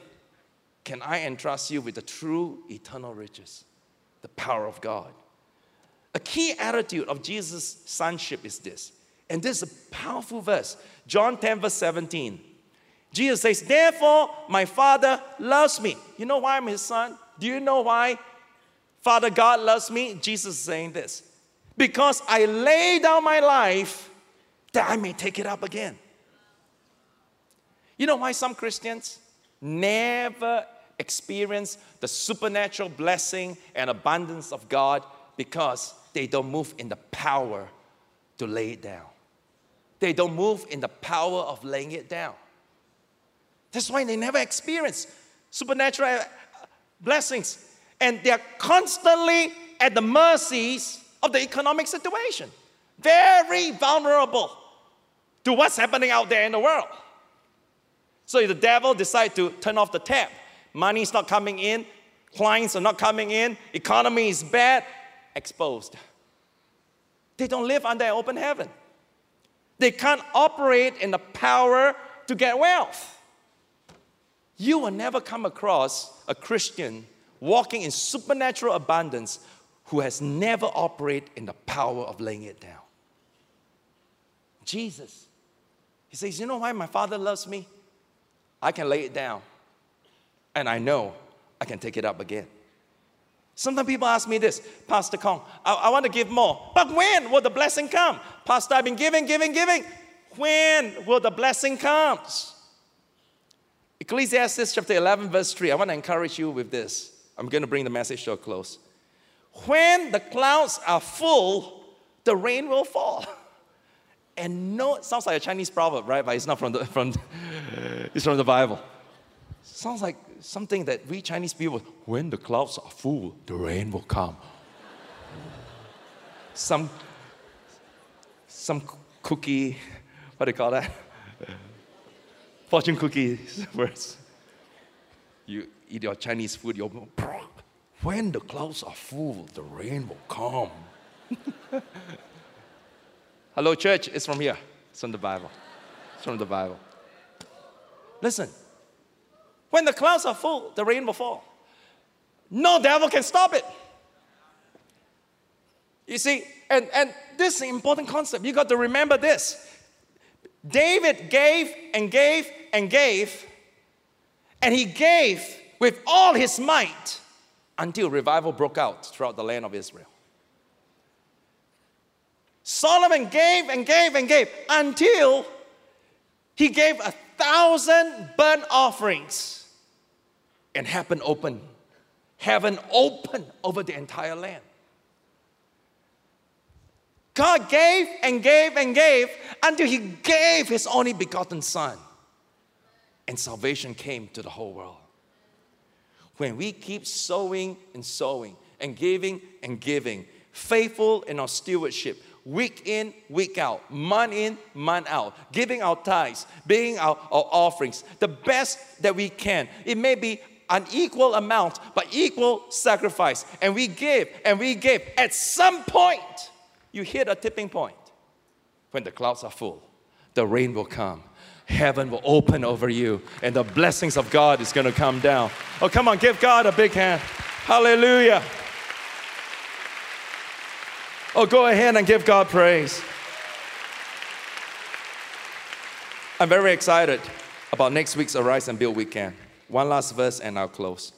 can I entrust you with the true eternal riches, the power of God? A key attitude of Jesus' sonship is this, and this is a powerful verse John 10, verse 17. Jesus says, Therefore, my Father loves me. You know why I'm his son? Do you know why Father God loves me? Jesus is saying this because I lay down my life that I may take it up again. You know why some Christians never experience the supernatural blessing and abundance of God? Because they don't move in the power to lay it down. They don't move in the power of laying it down. That's why they never experience supernatural uh, blessings. And they're constantly at the mercies of the economic situation. Very vulnerable to what's happening out there in the world. So if the devil decides to turn off the tap, money's not coming in, clients are not coming in, economy is bad, exposed. They don't live under an open heaven. They can't operate in the power to get wealth. You will never come across a Christian walking in supernatural abundance who has never operated in the power of laying it down. Jesus. He says, You know why my Father loves me? I can lay it down, and I know I can take it up again. Sometimes people ask me this, Pastor Kong, I, I want to give more. But when will the blessing come? Pastor, I've been giving, giving, giving. When will the blessing come? Ecclesiastes chapter 11, verse 3. I want to encourage you with this. I'm going to bring the message to a close. When the clouds are full, the rain will fall. And no, it sounds like a Chinese proverb, right? But it's not from the, <laughs> from, it's from the Bible. Sounds like something that we Chinese people, when the clouds are full, the rain will come. some, some cookie, what do you call that? Fortune cookies <laughs> words. You eat your Chinese food, you when the clouds are full, the rain will come. <laughs> Hello, church, it's from here. It's from the Bible. It's from the Bible. Listen, when the clouds are full, the rain will fall. No devil can stop it. You see, and, and this is an important concept. You got to remember this. David gave and gave and gave, and he gave with all his might until revival broke out throughout the land of Israel. Solomon gave and gave and gave until he gave a thousand burnt offerings and heaven open. Heaven open over the entire land. God gave and gave and gave until He gave His only begotten Son. And salvation came to the whole world. When we keep sowing and sowing and giving and giving, faithful in our stewardship, week in, week out, month in, month out, giving our tithes, being our, our offerings, the best that we can. It may be an equal amount, but equal sacrifice. And we give and we give. At some point, you hit a tipping point. When the clouds are full, the rain will come. Heaven will open over you, and the blessings of God is going to come down. Oh, come on, give God a big hand. Hallelujah. Oh, go ahead and give God praise. I'm very excited about next week's Arise and Build weekend. One last verse and I'll close.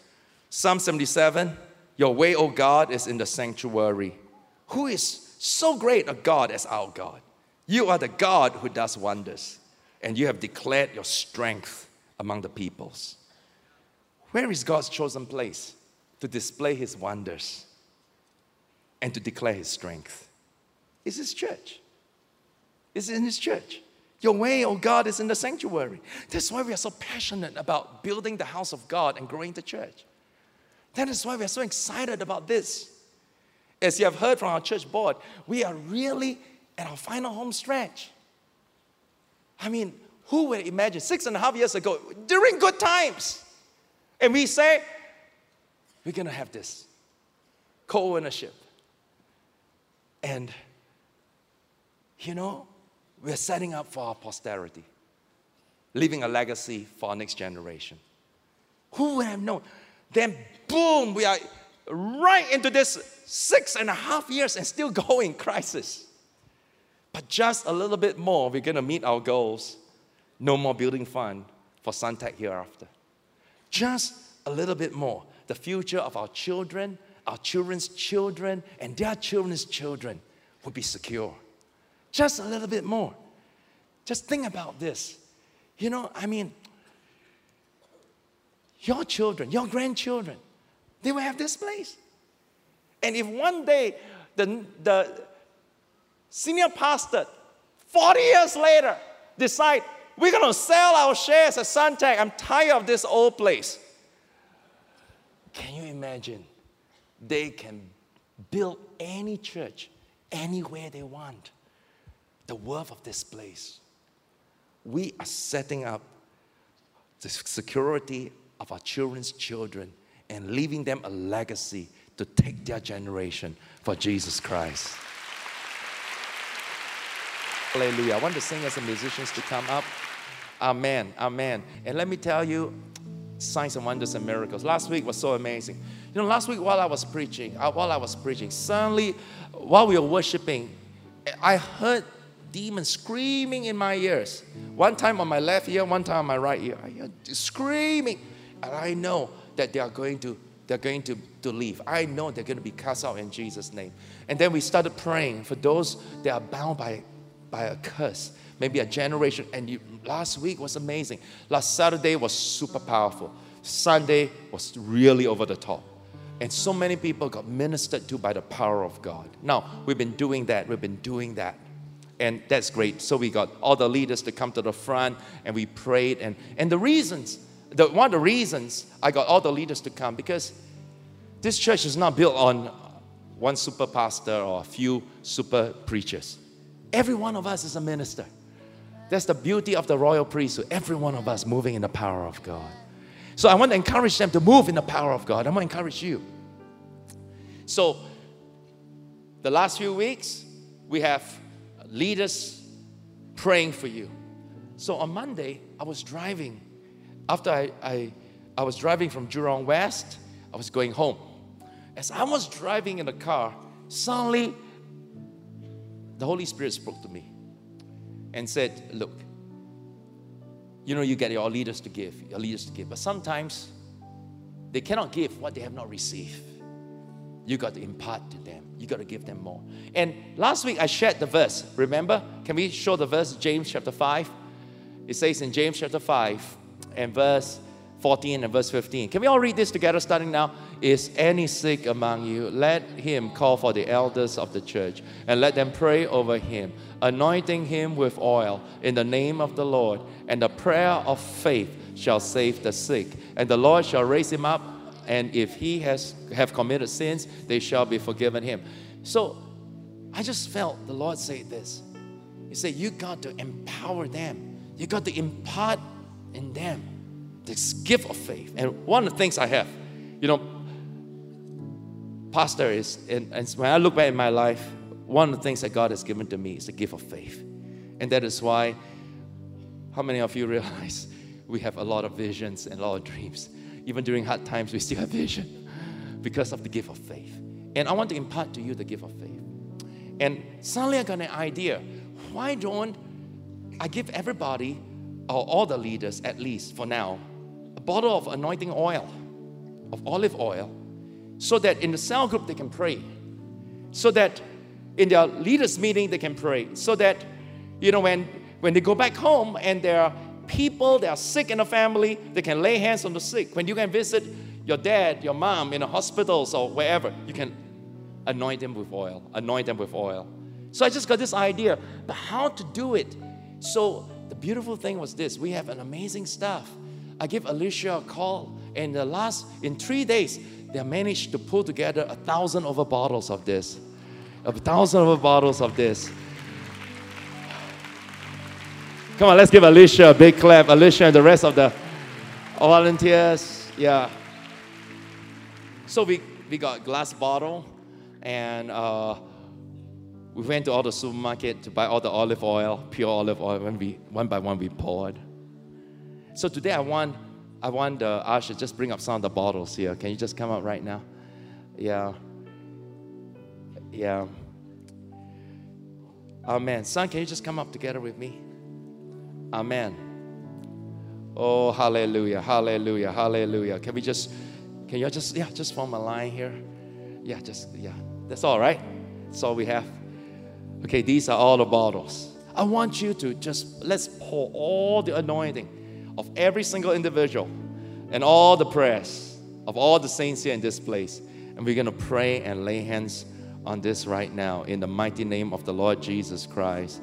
Psalm 77 Your way, O God, is in the sanctuary. Who is so great a God as our God? You are the God who does wonders, and you have declared your strength among the peoples. Where is God's chosen place to display his wonders and to declare his strength? Is his church. is in His church. Your way, oh God, is in the sanctuary. That's why we are so passionate about building the house of God and growing the church. That is why we are so excited about this. As you have heard from our church board, we are really at our final home stretch. I mean, who would imagine six and a half years ago, during good times, and we say, we're going to have this co ownership. And, you know, we're setting up for our posterity, leaving a legacy for our next generation. Who would have known? Then, boom, we are right into this six and a half years and still <laughs> going crisis. But just a little bit more, we're going to meet our goals. No more building fund for Suntec hereafter. Just a little bit more. The future of our children, our children's children, and their children's children will be secure. Just a little bit more. Just think about this. You know, I mean, your children, your grandchildren, they will have this place. And if one day the, the senior pastor, 40 years later, decide we're going to sell our shares at Suntec, I'm tired of this old place. Can you imagine? They can build any church anywhere they want. The worth of this place. We are setting up the security of our children's children and leaving them a legacy to take their generation for Jesus Christ. Hallelujah. I want the singers and musicians to come up. Amen. Amen. And let me tell you, signs and wonders and miracles. Last week was so amazing. You know, last week while I was preaching, uh, while I was preaching, suddenly while we were worshiping, I heard demons screaming in my ears. One time on my left ear, one time on my right ear. I heard screaming. And I know that they are going to they're going to, to leave. I know they're going to be cast out in Jesus' name. And then we started praying for those that are bound by, by a curse, maybe a generation. And you, last week was amazing. Last Saturday was super powerful. Sunday was really over the top. And so many people got ministered to by the power of God. Now, we've been doing that. We've been doing that. And that's great. So we got all the leaders to come to the front and we prayed. And, and the reasons the, one of the reasons I got all the leaders to come because this church is not built on one super pastor or a few super preachers. Every one of us is a minister. That's the beauty of the royal priesthood. Every one of us moving in the power of God. So I want to encourage them to move in the power of God. I want to encourage you. So, the last few weeks, we have leaders praying for you. So on Monday, I was driving after I, I, I was driving from Jurong West, I was going home. As I was driving in the car, suddenly the Holy Spirit spoke to me and said, Look, you know, you get your leaders to give, your leaders to give, but sometimes they cannot give what they have not received. You got to impart to them. You got to give them more. And last week I shared the verse. Remember? Can we show the verse? James chapter 5. It says in James chapter 5, and verse 14 and verse 15. Can we all read this together starting now? Is any sick among you? Let him call for the elders of the church and let them pray over him, anointing him with oil in the name of the Lord. And the prayer of faith shall save the sick, and the Lord shall raise him up. And if he has have committed sins, they shall be forgiven him. So I just felt the Lord say this. He said, You got to empower them. You got to impart in them this gift of faith. And one of the things I have, you know, pastor is, and, and when I look back in my life, one of the things that God has given to me is the gift of faith. And that is why, how many of you realize <laughs> we have a lot of visions and a lot of dreams? Even during hard times, we still have vision because of the gift of faith. And I want to impart to you the gift of faith. And suddenly I got an idea. Why don't I give everybody or all the leaders at least for now, a bottle of anointing oil, of olive oil, so that in the cell group they can pray, so that in their leaders meeting they can pray, so that you know when when they go back home and there are people that are sick in the family, they can lay hands on the sick. When you can visit your dad, your mom in the hospitals or wherever, you can anoint them with oil, anoint them with oil. So I just got this idea, but how to do it? So the beautiful thing was this: we have an amazing staff. I give Alicia a call, and the last in three days, they managed to pull together a thousand over bottles of this, a thousand over bottles of this. Come on, let's give Alicia a big clap. Alicia and the rest of the volunteers. Yeah. So we, we got glass bottle and uh, we went to all the supermarket to buy all the olive oil, pure olive oil. When we, one by one, we poured. So today I want, I want the uh, usher just bring up some of the bottles here. Can you just come up right now? Yeah. Yeah. Amen. Son, can you just come up together with me? Amen. Oh, hallelujah, hallelujah, hallelujah. Can we just, can you just, yeah, just form a line here? Yeah, just, yeah. That's all right. That's all we have. Okay, these are all the bottles. I want you to just, let's pour all the anointing of every single individual and all the prayers of all the saints here in this place. And we're going to pray and lay hands on this right now in the mighty name of the Lord Jesus Christ.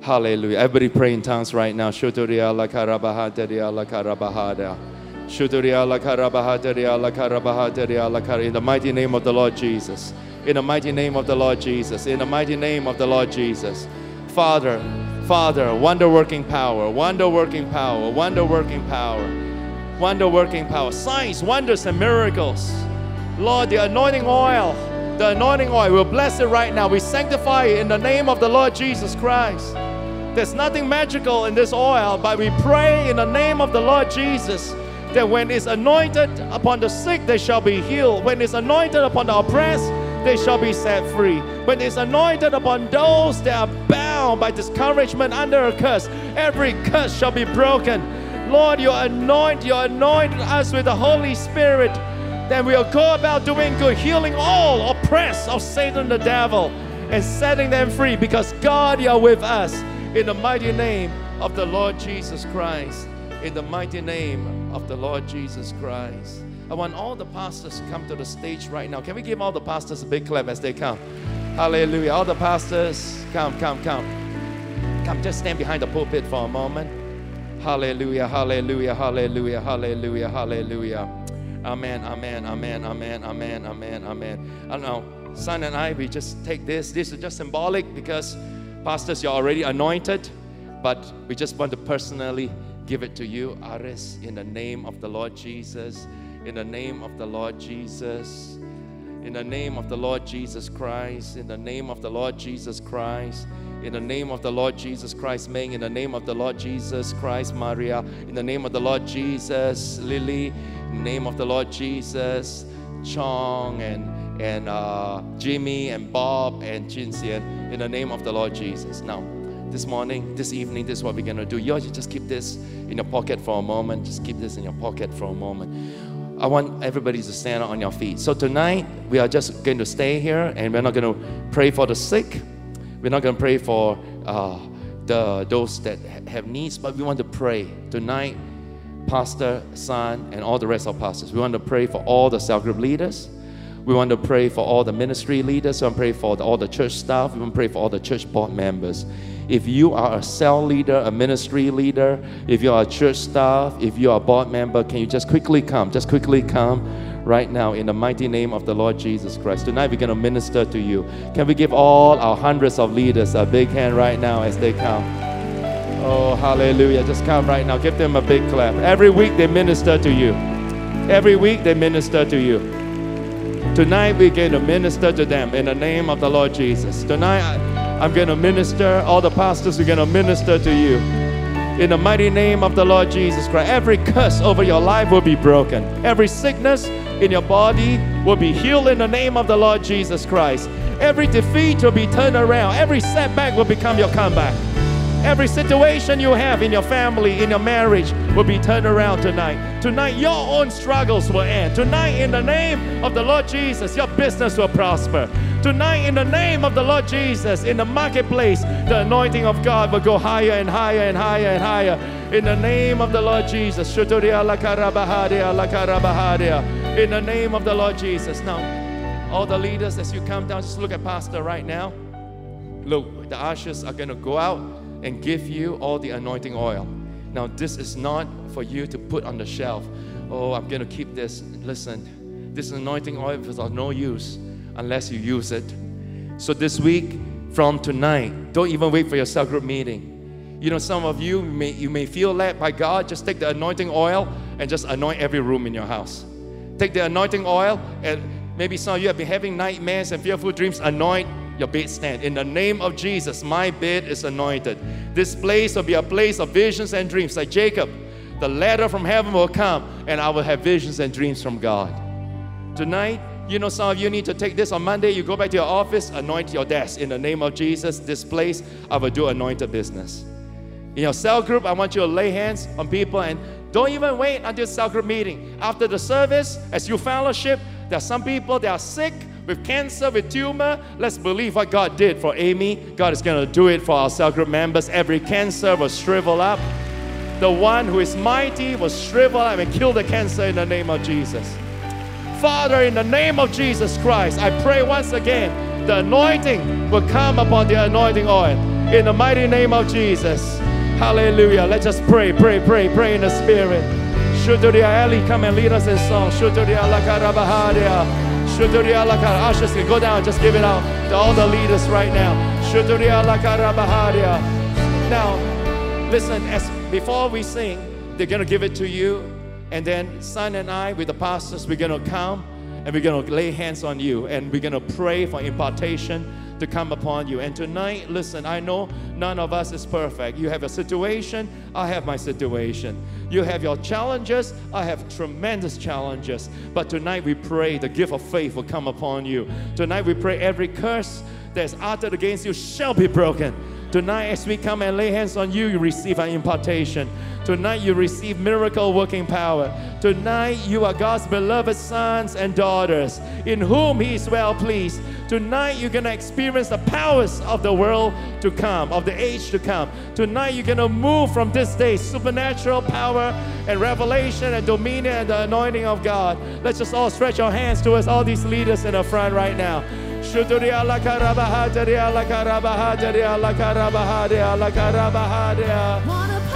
Hallelujah. Everybody pray in tongues right now. Shuturia la karabahateria la karabahada. Shuturia la karabahateria la karabahateria la kar. In the mighty name of the Lord Jesus. In the mighty name of the Lord Jesus. In the mighty name of the Lord Jesus. Father, Father, wonder working power, wonder working power, wonder working power, wonder working power, signs, wonders, and miracles. Lord, the anointing oil, the anointing oil, we'll bless it right now. We sanctify it in the name of the Lord Jesus Christ. There's nothing magical in this oil, but we pray in the name of the Lord Jesus that when it's anointed upon the sick, they shall be healed. When it's anointed upon the oppressed, they shall be set free. When it's anointed upon those that are bound by discouragement under a curse, every curse shall be broken. Lord, you anoint, you anoint us with the Holy Spirit. Then we'll go about doing good, healing all oppressed of Satan the devil, and setting them free because God, you're with us. In the mighty name of the Lord Jesus Christ. In the mighty name of the Lord Jesus Christ. I want all the pastors to come to the stage right now. Can we give all the pastors a big clap as they come? Hallelujah. All the pastors, come, come, come. Come, just stand behind the pulpit for a moment. Hallelujah, hallelujah, hallelujah, hallelujah, hallelujah. Amen, amen, amen, amen, amen, amen, amen. I don't know. Son and I, we just take this. This is just symbolic because Pastors, you're already anointed, but we just want to personally give it to you, Aries, in the name of the Lord Jesus, in the name of the Lord Jesus, in the name of the Lord Jesus Christ, in the name of the Lord Jesus Christ. In the name of the Lord Jesus Christ, Meng, in the name of the Lord Jesus Christ, Maria, in the name of the Lord Jesus, Lily, in the name of the Lord Jesus, Chong, and and uh, Jimmy and Bob and Jin Xian in the name of the Lord Jesus. Now, this morning, this evening, this is what we're going to do. You just keep this in your pocket for a moment. Just keep this in your pocket for a moment. I want everybody to stand on your feet. So tonight, we are just going to stay here and we're not going to pray for the sick. We're not going to pray for uh, the, those that have needs, but we want to pray tonight. Pastor, son, and all the rest of pastors. We want to pray for all the cell group leaders we want to pray for all the ministry leaders. We want to pray for all the church staff. We want to pray for all the church board members. If you are a cell leader, a ministry leader, if you are a church staff, if you are a board member, can you just quickly come? Just quickly come right now in the mighty name of the Lord Jesus Christ. Tonight we're going to minister to you. Can we give all our hundreds of leaders a big hand right now as they come? Oh, hallelujah. Just come right now. Give them a big clap. Every week they minister to you. Every week they minister to you. Tonight we're going to minister to them in the name of the Lord Jesus. Tonight I'm going to minister, all the pastors are going to minister to you. In the mighty name of the Lord Jesus Christ, every curse over your life will be broken. Every sickness in your body will be healed in the name of the Lord Jesus Christ. Every defeat will be turned around. Every setback will become your comeback. Every situation you have in your family, in your marriage, will be turned around tonight. Tonight, your own struggles will end. Tonight, in the name of the Lord Jesus, your business will prosper. Tonight, in the name of the Lord Jesus, in the marketplace, the anointing of God will go higher and higher and higher and higher. In the name of the Lord Jesus. In the name of the Lord Jesus. Now, all the leaders, as you come down, just look at Pastor right now. look, the ushers are going to go out and give you all the anointing oil. Now, this is not for you to put on the shelf. Oh, I'm going to keep this. Listen, this anointing oil is of no use unless you use it. So, this week, from tonight, don't even wait for your cell group meeting. You know, some of you may, you may feel led by God, just take the anointing oil and just anoint every room in your house. Take the anointing oil, and maybe some of you have been having nightmares and fearful dreams. Anoint your bed stand. In the name of Jesus, my bed is anointed. This place will be a place of visions and dreams. Like Jacob, the ladder from heaven will come, and I will have visions and dreams from God. Tonight, you know, some of you need to take this on Monday. You go back to your office, anoint your desk. In the name of Jesus, this place, I will do anointed business. In your cell group, I want you to lay hands on people and don't even wait until cell group meeting. After the service, as you fellowship, there are some people that are sick with cancer, with tumor. Let's believe what God did for Amy. God is going to do it for our cell group members. Every cancer will shrivel up. The one who is mighty will shrivel up and kill the cancer in the name of Jesus. Father, in the name of Jesus Christ, I pray once again the anointing will come upon the anointing oil. In the mighty name of Jesus. Hallelujah. Let's just pray, pray, pray, pray in the Spirit. Shuturia Eli, come and lead us in song. Shuturia Lakarabahadia. Ushers can go down, just give it out to all the leaders right now. Now, listen, as before we sing, they're gonna give it to you, and then son and I, with the pastors, we're gonna come and we're gonna lay hands on you, and we're gonna pray for impartation to come upon you. And tonight, listen, I know none of us is perfect. You have a situation, I have my situation. You have your challenges, I have tremendous challenges. But tonight we pray the gift of faith will come upon you. Tonight we pray every curse that's uttered against you shall be broken. Tonight, as we come and lay hands on you, you receive an impartation. Tonight, you receive miracle working power. Tonight, you are God's beloved sons and daughters in whom He is well pleased. Tonight, you're going to experience the powers of the world to come, of the age to come. Tonight, you're going to move from this day supernatural power and revelation and dominion and the anointing of God. Let's just all stretch our hands towards all these leaders in the front right now. Shuturia la la karabahadia la karabahadia la karabahadia. What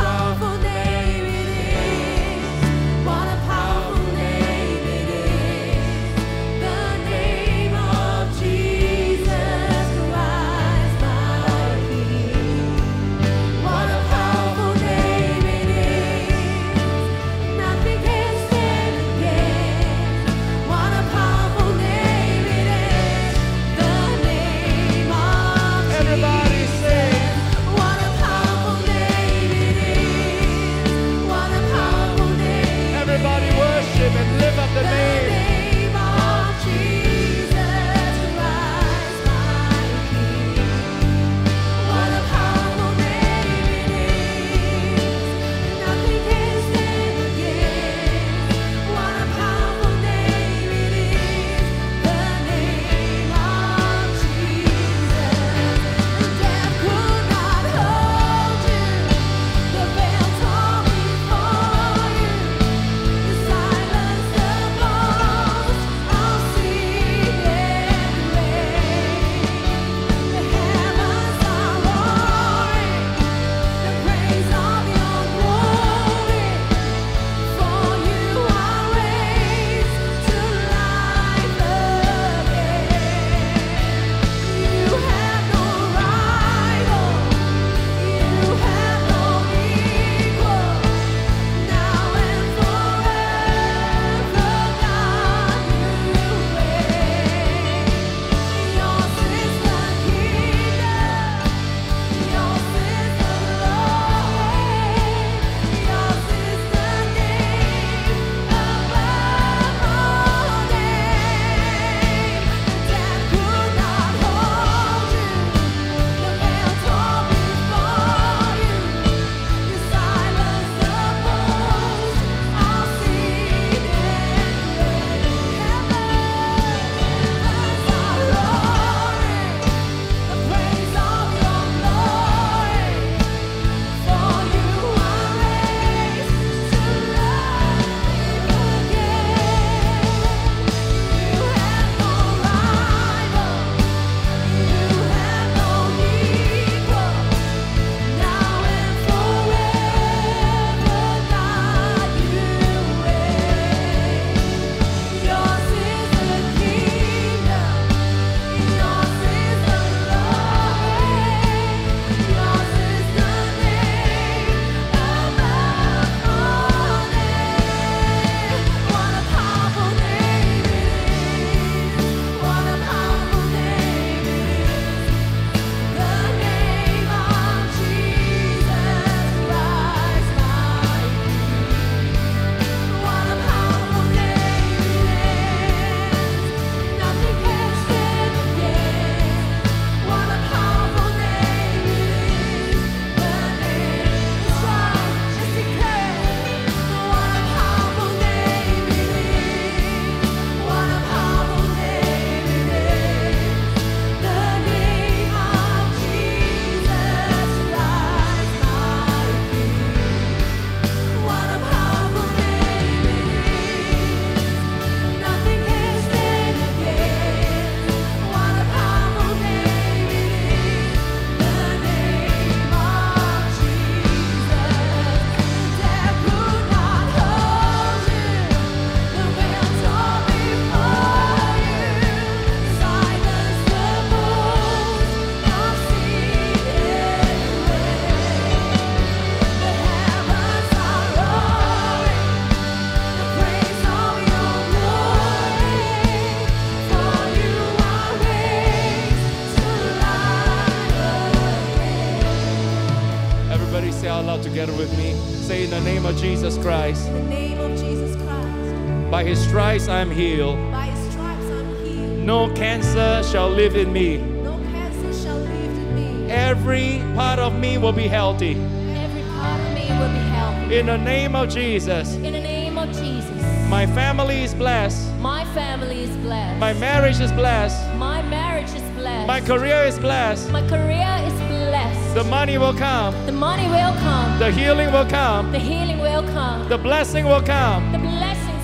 healed. by stripes I'm healed. No cancer shall live in me. No cancer shall live in me. Every part of me will be healthy. Every part of me will be healthy. In the name of Jesus, In the name of Jesus, my family is blessed. my family is blessed. My marriage is blessed. My marriage is blessed. My career is blessed. My career is blessed. The money will come. The money will come. The healing will come. The healing will come. The blessing will come.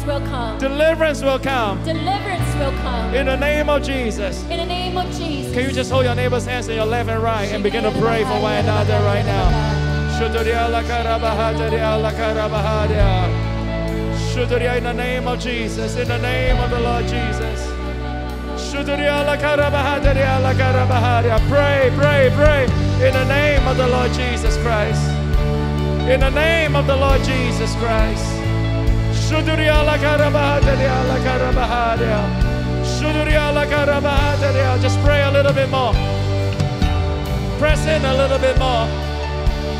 Will come. Deliverance will come. Deliverance will come. In the name of Jesus. In the name of Jesus. Can you just hold your neighbor's hands in your left and right and begin to pray for one another right now? Shuduria la karabahadia la karabahadia. Shuduria in the name of Jesus, in the name of the Lord Jesus. Shuduria la karabahadia la karabahadia. Pray, pray, pray in the name of the Lord Jesus Christ. In the name of the Lord Jesus Christ. Shuduria la karabahadia la karabahadia. Shuduria la karabahadia. Just pray a little bit more. Press in a little bit more.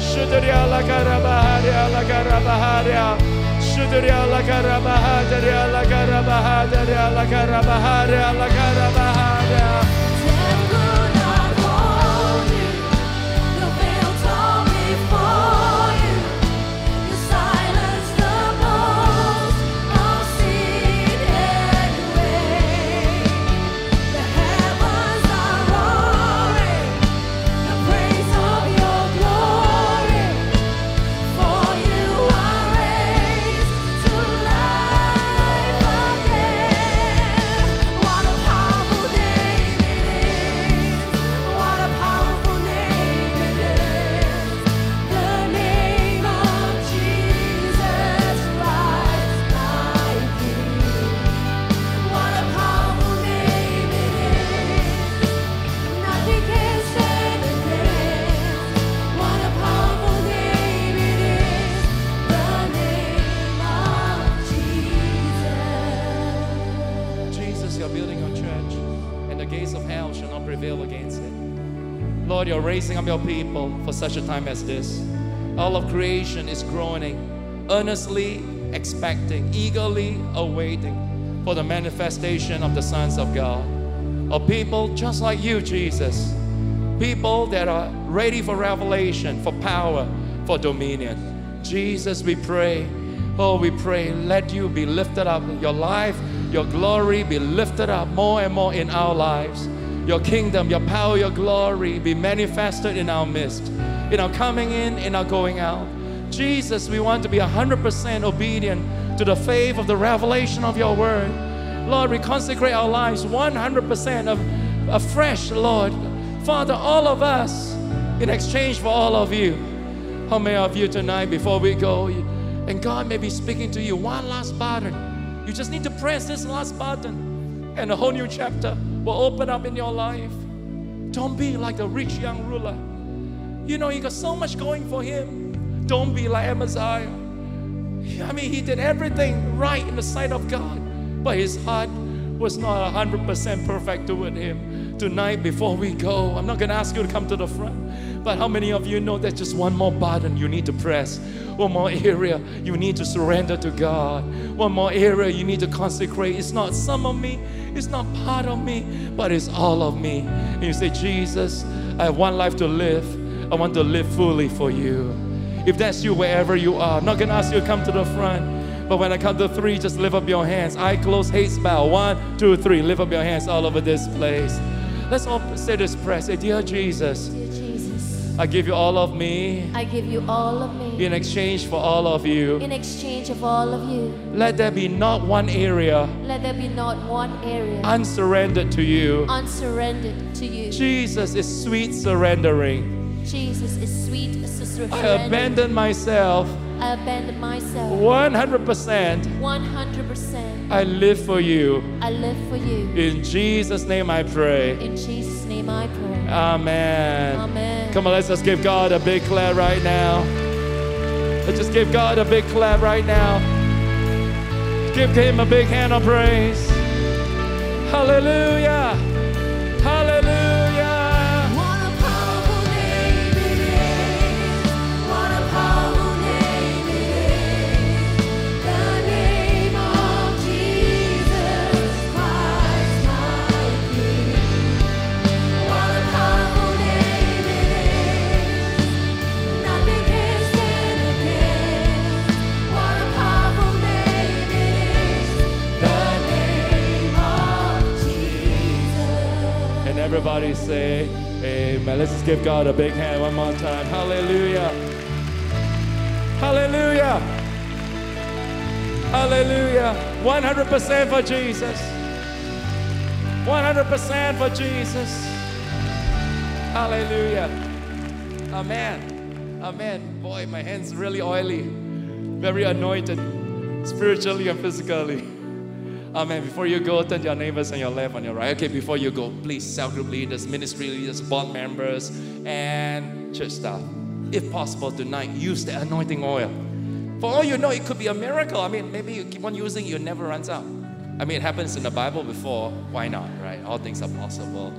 Shuduria la karabahadia la karabahadia. Shuduria la karabahadia la karabahadia la karabahadia la karabahadia. Your people for such a time as this. All of creation is groaning, earnestly expecting, eagerly awaiting for the manifestation of the sons of God. A people just like you, Jesus. People that are ready for revelation, for power, for dominion. Jesus, we pray. Oh, we pray, let you be lifted up. Your life, your glory be lifted up more and more in our lives. Your kingdom, your power, your glory be manifested in our midst, in our coming in, in our going out. Jesus, we want to be 100% obedient to the faith of the revelation of your word. Lord, we consecrate our lives 100% of afresh, Lord. Father, all of us in exchange for all of you. How many of you tonight, before we go, and God may be speaking to you, one last button. You just need to press this last button, and a whole new chapter will open up in your life. Don't be like the rich young ruler. You know, he got so much going for him. Don't be like Amaziah. I mean, he did everything right in the sight of God, but his heart was not 100% perfect toward him. Tonight, before we go, I'm not going to ask you to come to the front, but how many of you know there's just one more button you need to press? One more area you need to surrender to God. One more area you need to consecrate. It's not some of me, it's not part of me, but it's all of me. And you say, Jesus, I have one life to live. I want to live fully for you. If that's you, wherever you are, I'm not gonna ask you to come to the front. But when I count to three, just lift up your hands. Eye closed, haste bow. One, two, three. Lift up your hands all over this place. Let's all say this prayer. Say, Dear Jesus, I give you all of me I give you all of me in exchange for all of you. in exchange of all of you. Let there be not one area Let there be not one area unsurrendered to you. unsurrendered to you. Jesus is sweet surrendering. Jesus is sweet surrendering. I abandon myself I abandon myself 100%. 100%. I live for you. I live for you. In Jesus' name I pray. In Jesus' name I pray. Amen. Amen. Come on, let's just give God a big clap right now. Let's just give God a big clap right now. Give Him a big hand of praise. Hallelujah. Everybody say amen. Let's just give God a big hand one more time. Hallelujah. Hallelujah. Hallelujah. 100% for Jesus. 100% for Jesus. Hallelujah. Amen. Amen. Boy, my hands really oily. Very anointed spiritually and physically. Amen. Before you go, turn to your neighbors on your left, on your right. Okay, before you go, please, cell group leaders, ministry leaders, board members, and church staff, if possible tonight, use the anointing oil. For all you know, it could be a miracle. I mean, maybe you keep on using it, it never runs out. I mean, it happens in the Bible before. Why not, right? All things are possible.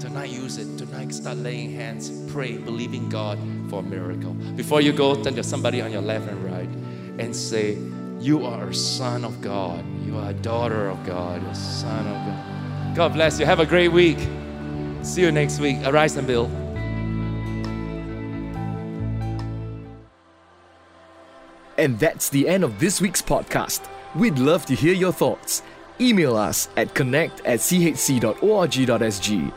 Tonight, use it. Tonight, start laying hands, pray, believing God for a miracle. Before you go, turn to somebody on your left and right and say, You are a son of God. You are a daughter of God, a son of God. God bless you. Have a great week. See you next week. Arise and build. And that's the end of this week's podcast. We'd love to hear your thoughts. Email us at connect at chc.org.sg